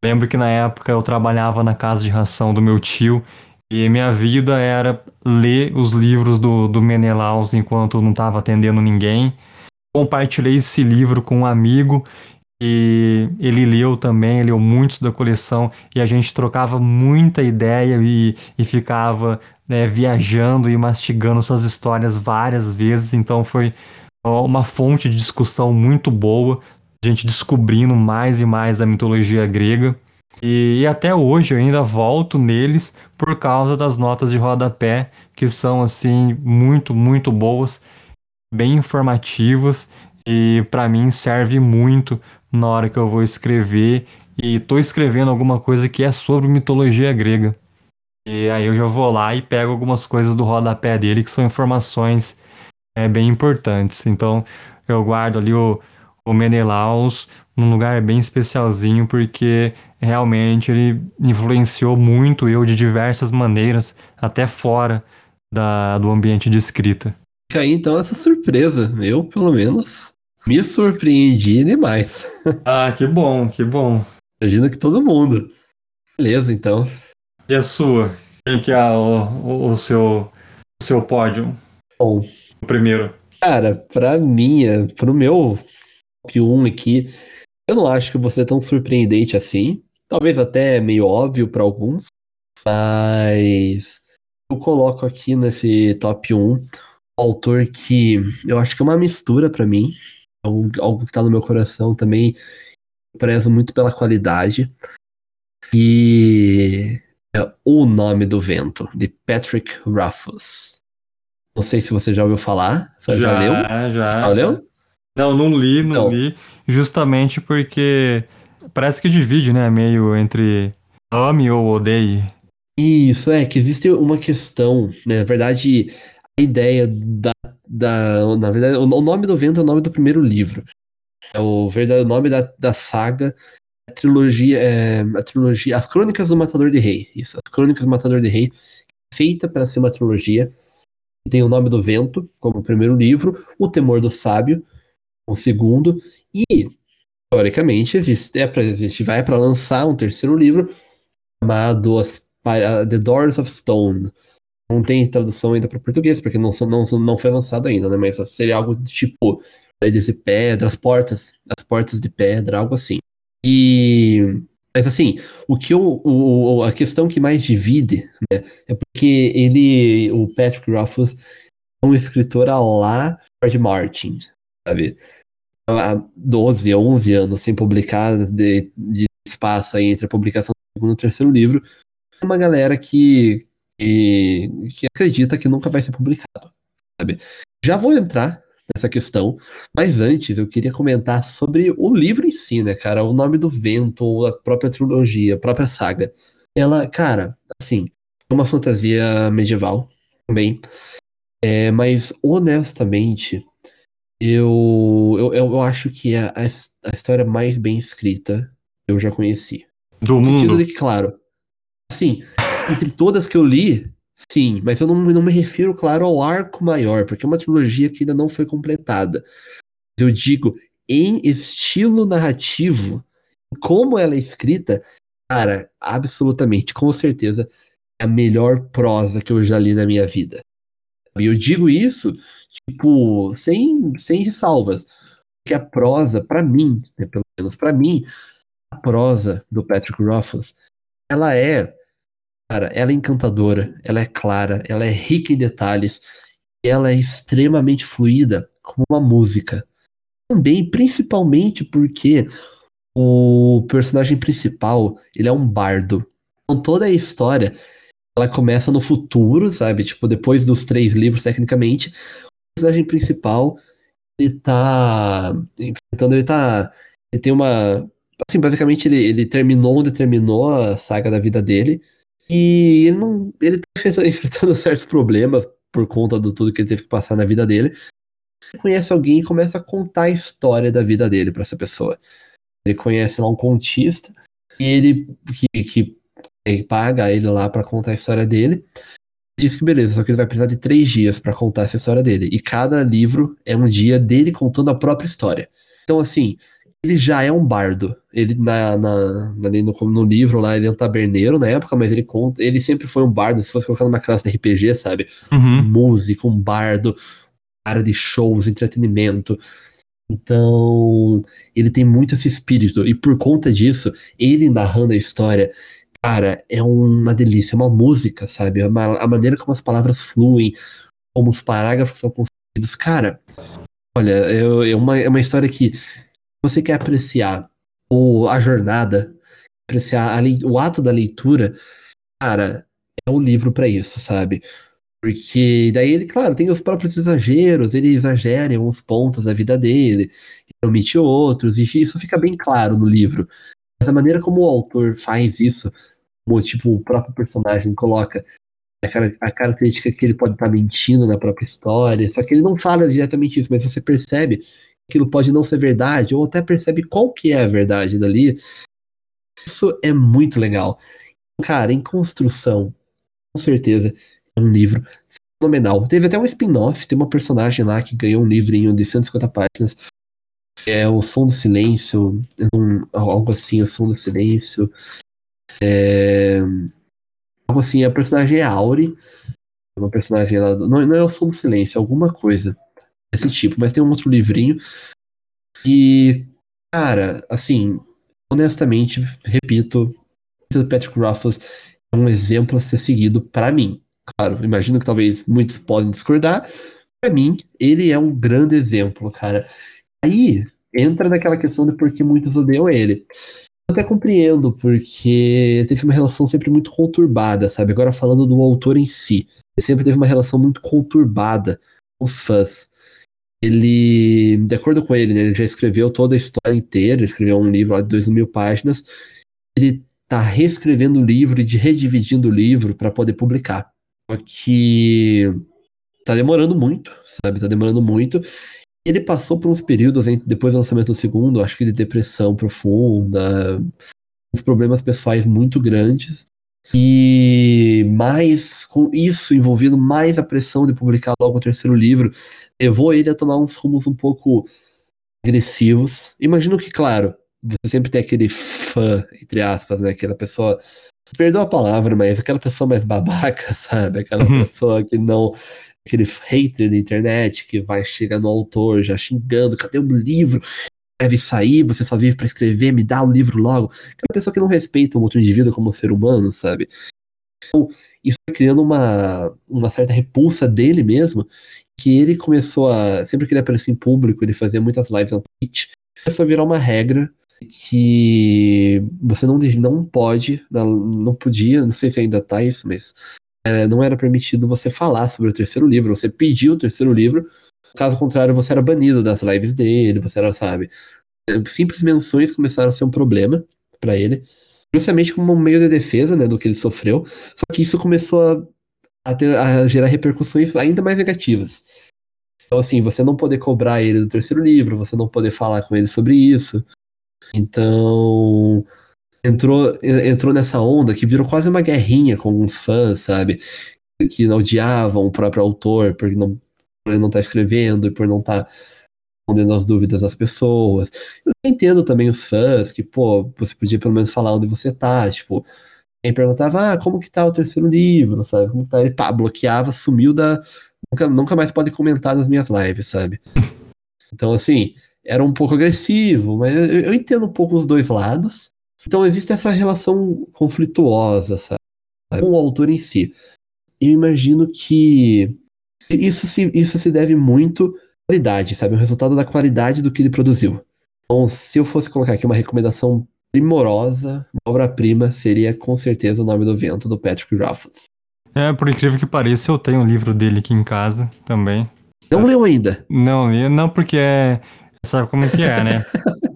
Lembro que na época eu trabalhava na casa de ração do meu tio e minha vida era ler os livros do, do Menelaus enquanto não estava atendendo ninguém. Compartilhei esse livro com um amigo e ele leu também, leu muitos da coleção e a gente trocava muita ideia e, e ficava né, viajando e mastigando suas histórias várias vezes. Então foi uma fonte de discussão muito boa, a gente descobrindo mais e mais da mitologia grega. E, e, até hoje eu ainda volto neles por causa das notas de rodapé, que são assim muito, muito boas, bem informativas e para mim serve muito na hora que eu vou escrever e tô escrevendo alguma coisa que é sobre mitologia grega. E aí eu já vou lá e pego algumas coisas do rodapé dele que são informações é, bem importantes. Então eu guardo ali o, o Menelaus num lugar bem especialzinho, porque realmente ele influenciou muito eu de diversas maneiras, até fora da, do ambiente de escrita. Fica aí então essa surpresa. Eu, pelo menos, me surpreendi demais. ah, que bom, que bom. Imagino que todo mundo. Beleza, então. E a sua? Quem que é o, o, o seu, o seu pódio? Bom, o primeiro? Cara, pra minha, pro meu top 1 aqui, eu não acho que você é tão surpreendente assim. Talvez até meio óbvio para alguns. Mas eu coloco aqui nesse top 1 um autor que eu acho que é uma mistura para mim. Algo, algo que tá no meu coração também. Prezo muito pela qualidade. E é O Nome do Vento, de Patrick Ruffus. Não sei se você já ouviu falar. Já, já leu? Já, já. leu? Não, não li, não, não, li. Justamente porque parece que divide, né? Meio entre ame ou odeie. Isso, é, que existe uma questão, né? Na verdade, a ideia da. Da na verdade, o nome do vento é o nome do primeiro livro. É o verdadeiro nome da, da saga. A trilogia, é, a trilogia. As Crônicas do Matador de Rei. Isso, as Crônicas do Matador de Rei. Feita para ser uma trilogia tem o Nome do Vento, como o primeiro livro, O Temor do Sábio, o segundo, e, teoricamente, existe, é pra, existe, vai para lançar um terceiro livro chamado The Doors of Stone. Não tem tradução ainda para português, porque não, não, não foi lançado ainda, né? Mas seria algo de tipo paredes de pedra, as portas, as portas de pedra, algo assim. E mas assim, o que eu, o, a questão que mais divide, né, é porque ele, o Patrick Ruffus, é um escritor a lá George Martin, sabe? Há 12, 11 anos sem publicar de, de espaço aí entre a publicação do segundo e terceiro livro, é uma galera que, que, que acredita que nunca vai ser publicado, sabe? Já vou entrar essa questão. Mas antes, eu queria comentar sobre o livro em si, né, cara? O nome do vento, ou a própria trilogia, a própria saga. Ela, cara, assim, é uma fantasia medieval também. É, mas honestamente, eu, eu, eu acho que é a, a história mais bem escrita eu já conheci. Do No mundo. de que, claro, assim, entre todas que eu li, sim, mas eu não, não me refiro, claro, ao arco maior, porque é uma trilogia que ainda não foi completada. Eu digo, em estilo narrativo, como ela é escrita, cara, absolutamente, com certeza, é a melhor prosa que eu já li na minha vida. E eu digo isso, tipo, sem, sem ressalvas. Porque a prosa, pra mim, né, pelo menos pra mim, a prosa do Patrick Rothfuss, ela é, cara, ela é encantadora, ela é clara, ela é rica em detalhes, ela é extremamente fluida como uma música. Também, principalmente porque o personagem principal, ele é um bardo. Então toda a história, ela começa no futuro, sabe? Tipo, depois dos três livros, tecnicamente, o personagem principal, ele tá enfrentando, ele tá, ele tem uma, assim, basicamente ele, ele terminou onde terminou a saga da vida dele, e ele não, ele tá enfrentando certos problemas por conta do tudo que ele teve que passar na vida dele. Ele conhece alguém e começa a contar a história da vida dele pra essa pessoa. Ele conhece lá um contista e ele que, que, que paga ele lá pra contar a história dele. Diz que beleza, só que ele vai precisar de três dias pra contar essa história dele. E cada livro é um dia dele contando a própria história. Então, assim, ele já é um bardo. Ele na, na, ali no, no livro lá, ele é um taberneiro na época, mas ele conta. Ele sempre foi um bardo. Se fosse colocar numa classe de RPG, sabe? Uhum. músico, um bardo, cara de shows, entretenimento. Então, ele tem muito esse espírito, e por conta disso, ele narrando a história, cara, é uma delícia, é uma música, sabe? A, ma- a maneira como as palavras fluem, como os parágrafos são construídos, cara, olha, é, é uma, é uma história que você quer apreciar o, a jornada, apreciar a o ato da leitura, cara, é o livro pra isso, sabe? Porque daí ele, claro, tem os próprios exageros, ele exagera em alguns pontos da vida dele, ele omite outros, e isso fica bem claro no livro. Mas a maneira como o autor faz isso, como tipo, o próprio personagem coloca a, cara- a característica que ele pode estar mentindo na própria história, só que ele não fala diretamente isso, mas você percebe aquilo pode não ser verdade, ou até percebe qual que é a verdade dali. Isso é muito legal. Cara, em construção, com certeza, é um livro fenomenal. Teve até um spin-off, tem uma personagem lá que ganhou um livrinho de 150 páginas. É o Som do Silêncio, um- algo assim, o Som do Silêncio. É, algo assim, a personagem é Auri. Uma personagem lá. do- Não, não é o Som do Silêncio, é alguma coisa desse tipo, mas tem um outro livrinho. E, cara, assim, honestamente, repito, o Patrick Rothfuss é um exemplo a ser seguido pra mim. Claro, imagino que talvez muitos podem discordar. Pra mim, ele é um grande exemplo, cara. Aí entra naquela questão de por que muitos odeiam ele. Eu até compreendo, porque teve uma relação sempre muito conturbada, sabe? Agora falando do autor em si, ele sempre teve uma relação muito conturbada com os fãs. Ele, de acordo com ele, né, ele já escreveu toda a história inteira, escreveu um livro lá de 2 mil páginas. Ele tá reescrevendo o livro e de redividindo o livro para poder publicar. Só que tá demorando muito, sabe? Tá demorando muito. Ele passou por uns períodos depois do lançamento do segundo, acho que de depressão profunda, uns problemas pessoais muito grandes. E mais com isso envolvido mais a pressão de publicar logo o terceiro livro, levou ele a tomar uns rumos um pouco agressivos. Imagino que, claro, você sempre tem aquele fã, entre aspas, né? Aquela pessoa. Perdoa a palavra, mas aquela pessoa mais babaca, sabe? Aquela Uhum. pessoa que não. Aquele hater da internet que vai chegar no autor já xingando: cadê o livro? Deve sair, você só vive pra escrever, me dá o livro logo. Aquela pessoa que não respeita o outro indivíduo como ser humano, sabe? Então, isso vai criando uma, uma certa repulsa dele mesmo, que ele começou a. Sempre que ele aparecia em público, ele fazia muitas lives na Twitch, começou a virar uma regra que você não, não pode, não, não podia, não sei se ainda tá isso, mas é, não era permitido você falar sobre o terceiro livro, você pediu o terceiro livro, caso contrário, você era banido das lives dele, você era, sabe? Simples menções começaram a ser um problema pra ele, justamente como um meio de defesa, né, do que ele sofreu, só que isso começou a, a, ter- a gerar repercussões ainda mais negativas. Então, assim, você não poder cobrar ele do terceiro livro, você não poder falar com ele sobre isso. Então, entrou, entrou nessa onda que virou quase uma guerrinha com alguns fãs, sabe? Que odiavam o próprio autor por, não, ele não estar tá escrevendo e por não estar tá respondendo as dúvidas das pessoas. Eu entendo também os fãs que, pô, você podia pelo menos falar onde você tá, tipo, quem perguntava, ah, como que tá o terceiro livro, sabe? Como tá? Ele, pá, bloqueava, sumiu da... Nunca, nunca mais pode comentar nas minhas lives, sabe? Então, assim, era um pouco agressivo, mas eu, eu entendo um pouco os dois lados. Então existe essa relação conflituosa, sabe? Com o autor em si. Eu imagino que isso se, isso se deve muito à qualidade, sabe? O resultado da qualidade do que ele produziu. Então, se eu fosse colocar aqui uma recomendação primorosa, uma obra-prima, seria com certeza O Nome do Vento, do Patrick Rothfuss. É, por incrível que pareça, eu tenho o um livro dele aqui em casa também. Não leu ainda? Não, não porque é Sabe como que é, né?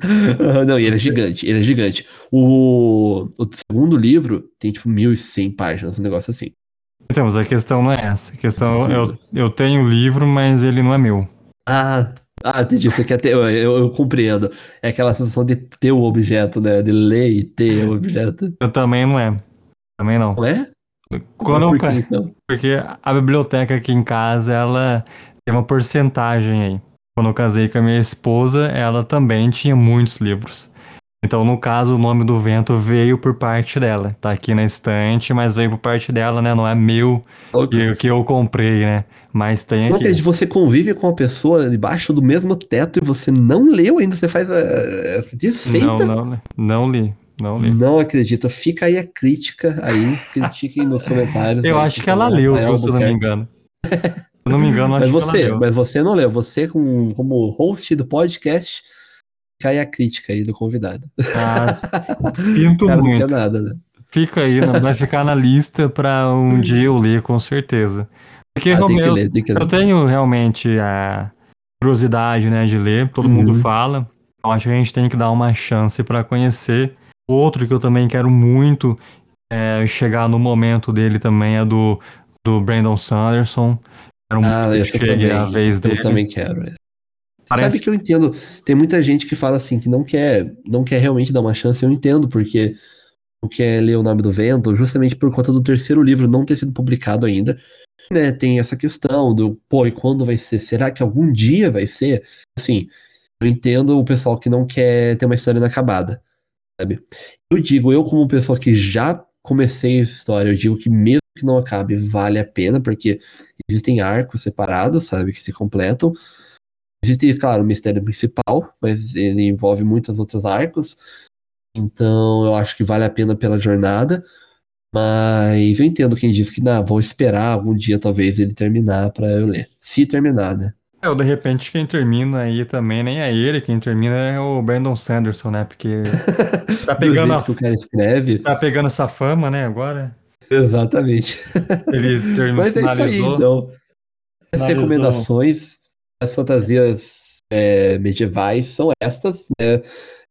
não, e ele é gigante, ele é gigante. O, o segundo livro tem tipo 1.100 páginas, um negócio assim. Então, mas a questão não é essa. A questão, eu, eu tenho o livro, mas ele não é meu. Ah, ah, entendi. Você quer ter. Eu, eu, eu, compreendo. É aquela sensação de ter o objeto, né? De ler e ter o objeto. Eu também não é. Também não. Não é? Quando Por quê, então? Porque a biblioteca aqui em casa, ela tem uma porcentagem aí. Quando eu casei com a minha esposa, ela também tinha muitos livros. Então, no caso, o nome do vento veio por parte dela. Tá aqui na estante, mas veio por parte dela, né? Não é meu okay. que, que eu comprei, né? Mas tem não aqui. Acredito, você convive com uma pessoa debaixo do mesmo teto e você não leu ainda, você faz a, a desfeita? Não, não, não li. Não li. Não acredito. Fica aí a crítica aí. Critiquem nos comentários. Eu aí, acho que ela leu, viu, se eu não me engano. Se não me engano, mas você, Mas você não leu. Você, como, como host do podcast, cai a crítica aí do convidado. Ah, sinto Cara, muito. Não nada, né? Fica aí, vai ficar na lista para um dia eu ler, com certeza. Porque ah, tem eu, ler, tem eu tenho realmente a curiosidade né, de ler, todo uhum. mundo fala. Eu acho que a gente tem que dar uma chance para conhecer. Outro que eu também quero muito é, chegar no momento dele também é do, do Brandon Sanderson. Quero ah, eu também, a vez dele. Eu também quero. Parece... Sabe que eu entendo. Tem muita gente que fala assim que não quer, não quer realmente dar uma chance. Eu entendo porque não quer ler o nome do vento, justamente por conta do terceiro livro não ter sido publicado ainda. Né, tem essa questão do, pô, e quando vai ser? Será que algum dia vai ser? Assim, eu entendo o pessoal que não quer ter uma história inacabada, sabe? Eu digo, eu como pessoa que já comecei essa história, eu digo que mesmo que não acabe, vale a pena, porque existem arcos separados, sabe, que se completam. Existe, claro, o mistério principal, mas ele envolve muitos outros arcos. Então eu acho que vale a pena pela jornada. Mas eu entendo quem diz que não, vou esperar algum dia talvez ele terminar para eu ler. Se terminar, né? É, ou de repente quem termina aí também nem é ele, quem termina é o Brandon Sanderson, né? Porque tá pegando a... que o cara escreve. Tá pegando essa fama, né, agora. Exatamente. Ele Mas é isso aí, então. As recomendações, as fantasias é, medievais são estas, né?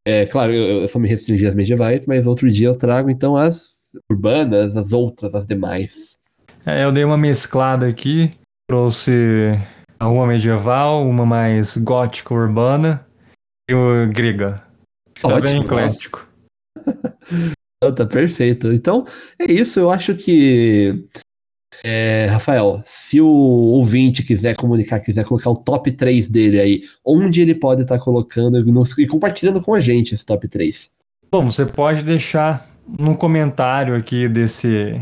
É, claro, eu, eu só me restringi às medievais, mas outro dia eu trago então as urbanas, as outras, as demais. É, eu dei uma mesclada aqui, trouxe uma medieval, uma mais gótica urbana e uma grega. Tá Ótimo, bem eclético. tá perfeito. Então, é isso. Eu acho que. É, Rafael, se o ouvinte quiser comunicar, quiser colocar o top 3 dele aí, onde ele pode estar tá colocando e compartilhando com a gente esse top 3? Bom, você pode deixar no comentário aqui desse,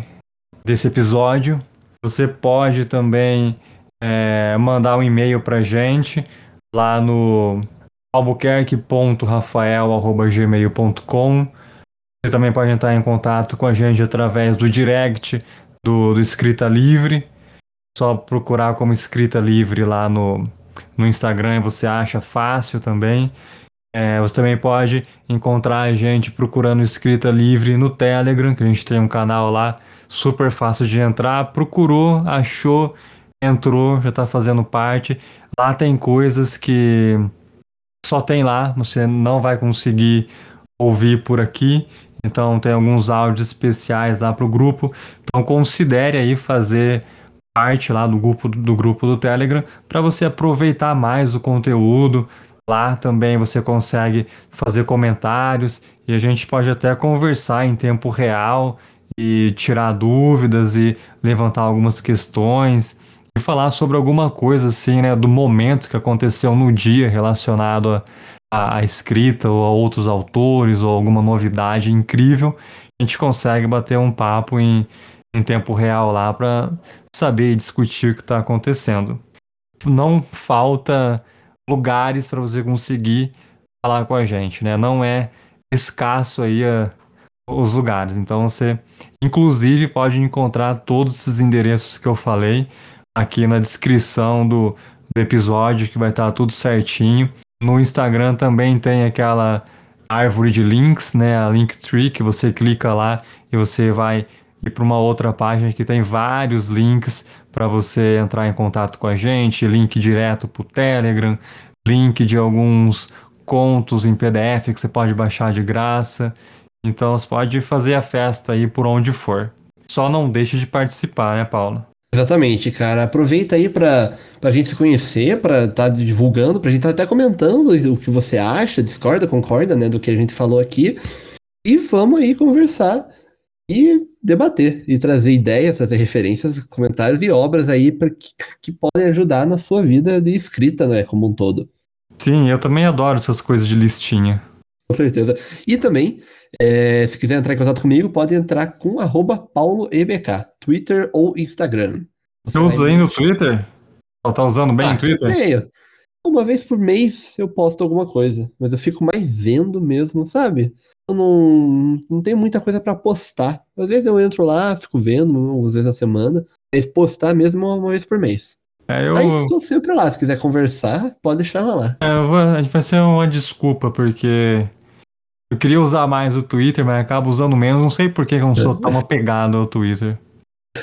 desse episódio. Você pode também é, mandar um e-mail pra gente lá no albuquerque.rafael.gmail.com você também pode entrar em contato com a gente através do direct do, do Escrita Livre. Só procurar como Escrita Livre lá no, no Instagram você acha fácil também. É, você também pode encontrar a gente procurando Escrita Livre no Telegram, que a gente tem um canal lá super fácil de entrar. Procurou, achou, entrou, já está fazendo parte. Lá tem coisas que só tem lá, você não vai conseguir ouvir por aqui. Então tem alguns áudios especiais lá para o grupo. Então considere aí fazer parte lá do grupo do, grupo do Telegram para você aproveitar mais o conteúdo. Lá também você consegue fazer comentários e a gente pode até conversar em tempo real e tirar dúvidas e levantar algumas questões e falar sobre alguma coisa assim, né, do momento que aconteceu no dia relacionado à, à escrita ou a outros autores ou alguma novidade incrível. A gente consegue bater um papo em, em tempo real lá para saber e discutir o que está acontecendo. Não falta lugares para você conseguir falar com a gente, né? Não é escasso aí a, os lugares. Então você, inclusive, pode encontrar todos esses endereços que eu falei aqui na descrição do, do episódio, que vai estar tá tudo certinho. No Instagram também tem aquela árvore de links, né? A Linktree, que você clica lá e você vai ir para uma outra página que tem vários links para você entrar em contato com a gente, link direto para o Telegram, link de alguns contos em PDF que você pode baixar de graça. Então você pode fazer a festa aí por onde for. Só não deixe de participar, né, Paula? Exatamente, cara. Aproveita aí pra, pra gente se conhecer, pra estar tá divulgando, pra gente tá até comentando o que você acha, discorda, concorda, né, do que a gente falou aqui. E vamos aí conversar e debater e trazer ideias, trazer referências, comentários e obras aí para que, que podem ajudar na sua vida de escrita, né, como um todo. Sim, eu também adoro essas coisas de listinha. Com certeza. E também, é, se quiser entrar em contato comigo, pode entrar com pauloebk, Twitter ou Instagram. Você usa aí no Twitter? Tá usando bem ah, o Twitter? Meio. Uma vez por mês eu posto alguma coisa, mas eu fico mais vendo mesmo, sabe? Eu não, não tenho muita coisa para postar. Às vezes eu entro lá, fico vendo, uma vezes na semana, mas postar mesmo uma vez por mês. É, eu... Aí estou sempre lá, se quiser conversar, pode deixar lá. É, vou, a gente vai ser uma desculpa, porque eu queria usar mais o Twitter, mas acabo usando menos. Não sei por que eu não sou tão apegado ao Twitter.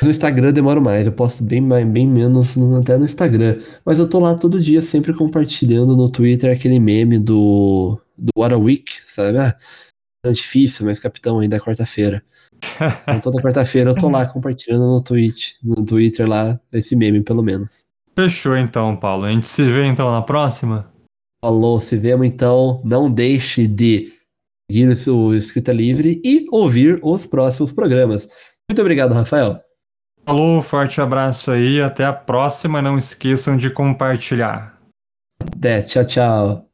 No Instagram eu demoro mais, eu posto bem, bem menos até no Instagram. Mas eu tô lá todo dia, sempre compartilhando no Twitter aquele meme do, do What a Week, sabe? Ah, é difícil, mas capitão, ainda é quarta-feira. então toda quarta-feira eu tô lá compartilhando no Twitch, no Twitter lá, esse meme, pelo menos. Fechou então, Paulo. A gente se vê então na próxima? Falou, se vemos então. Não deixe de seguir o Escrita Livre e ouvir os próximos programas. Muito obrigado, Rafael. Falou, forte abraço aí, até a próxima. Não esqueçam de compartilhar. Até, tchau, tchau.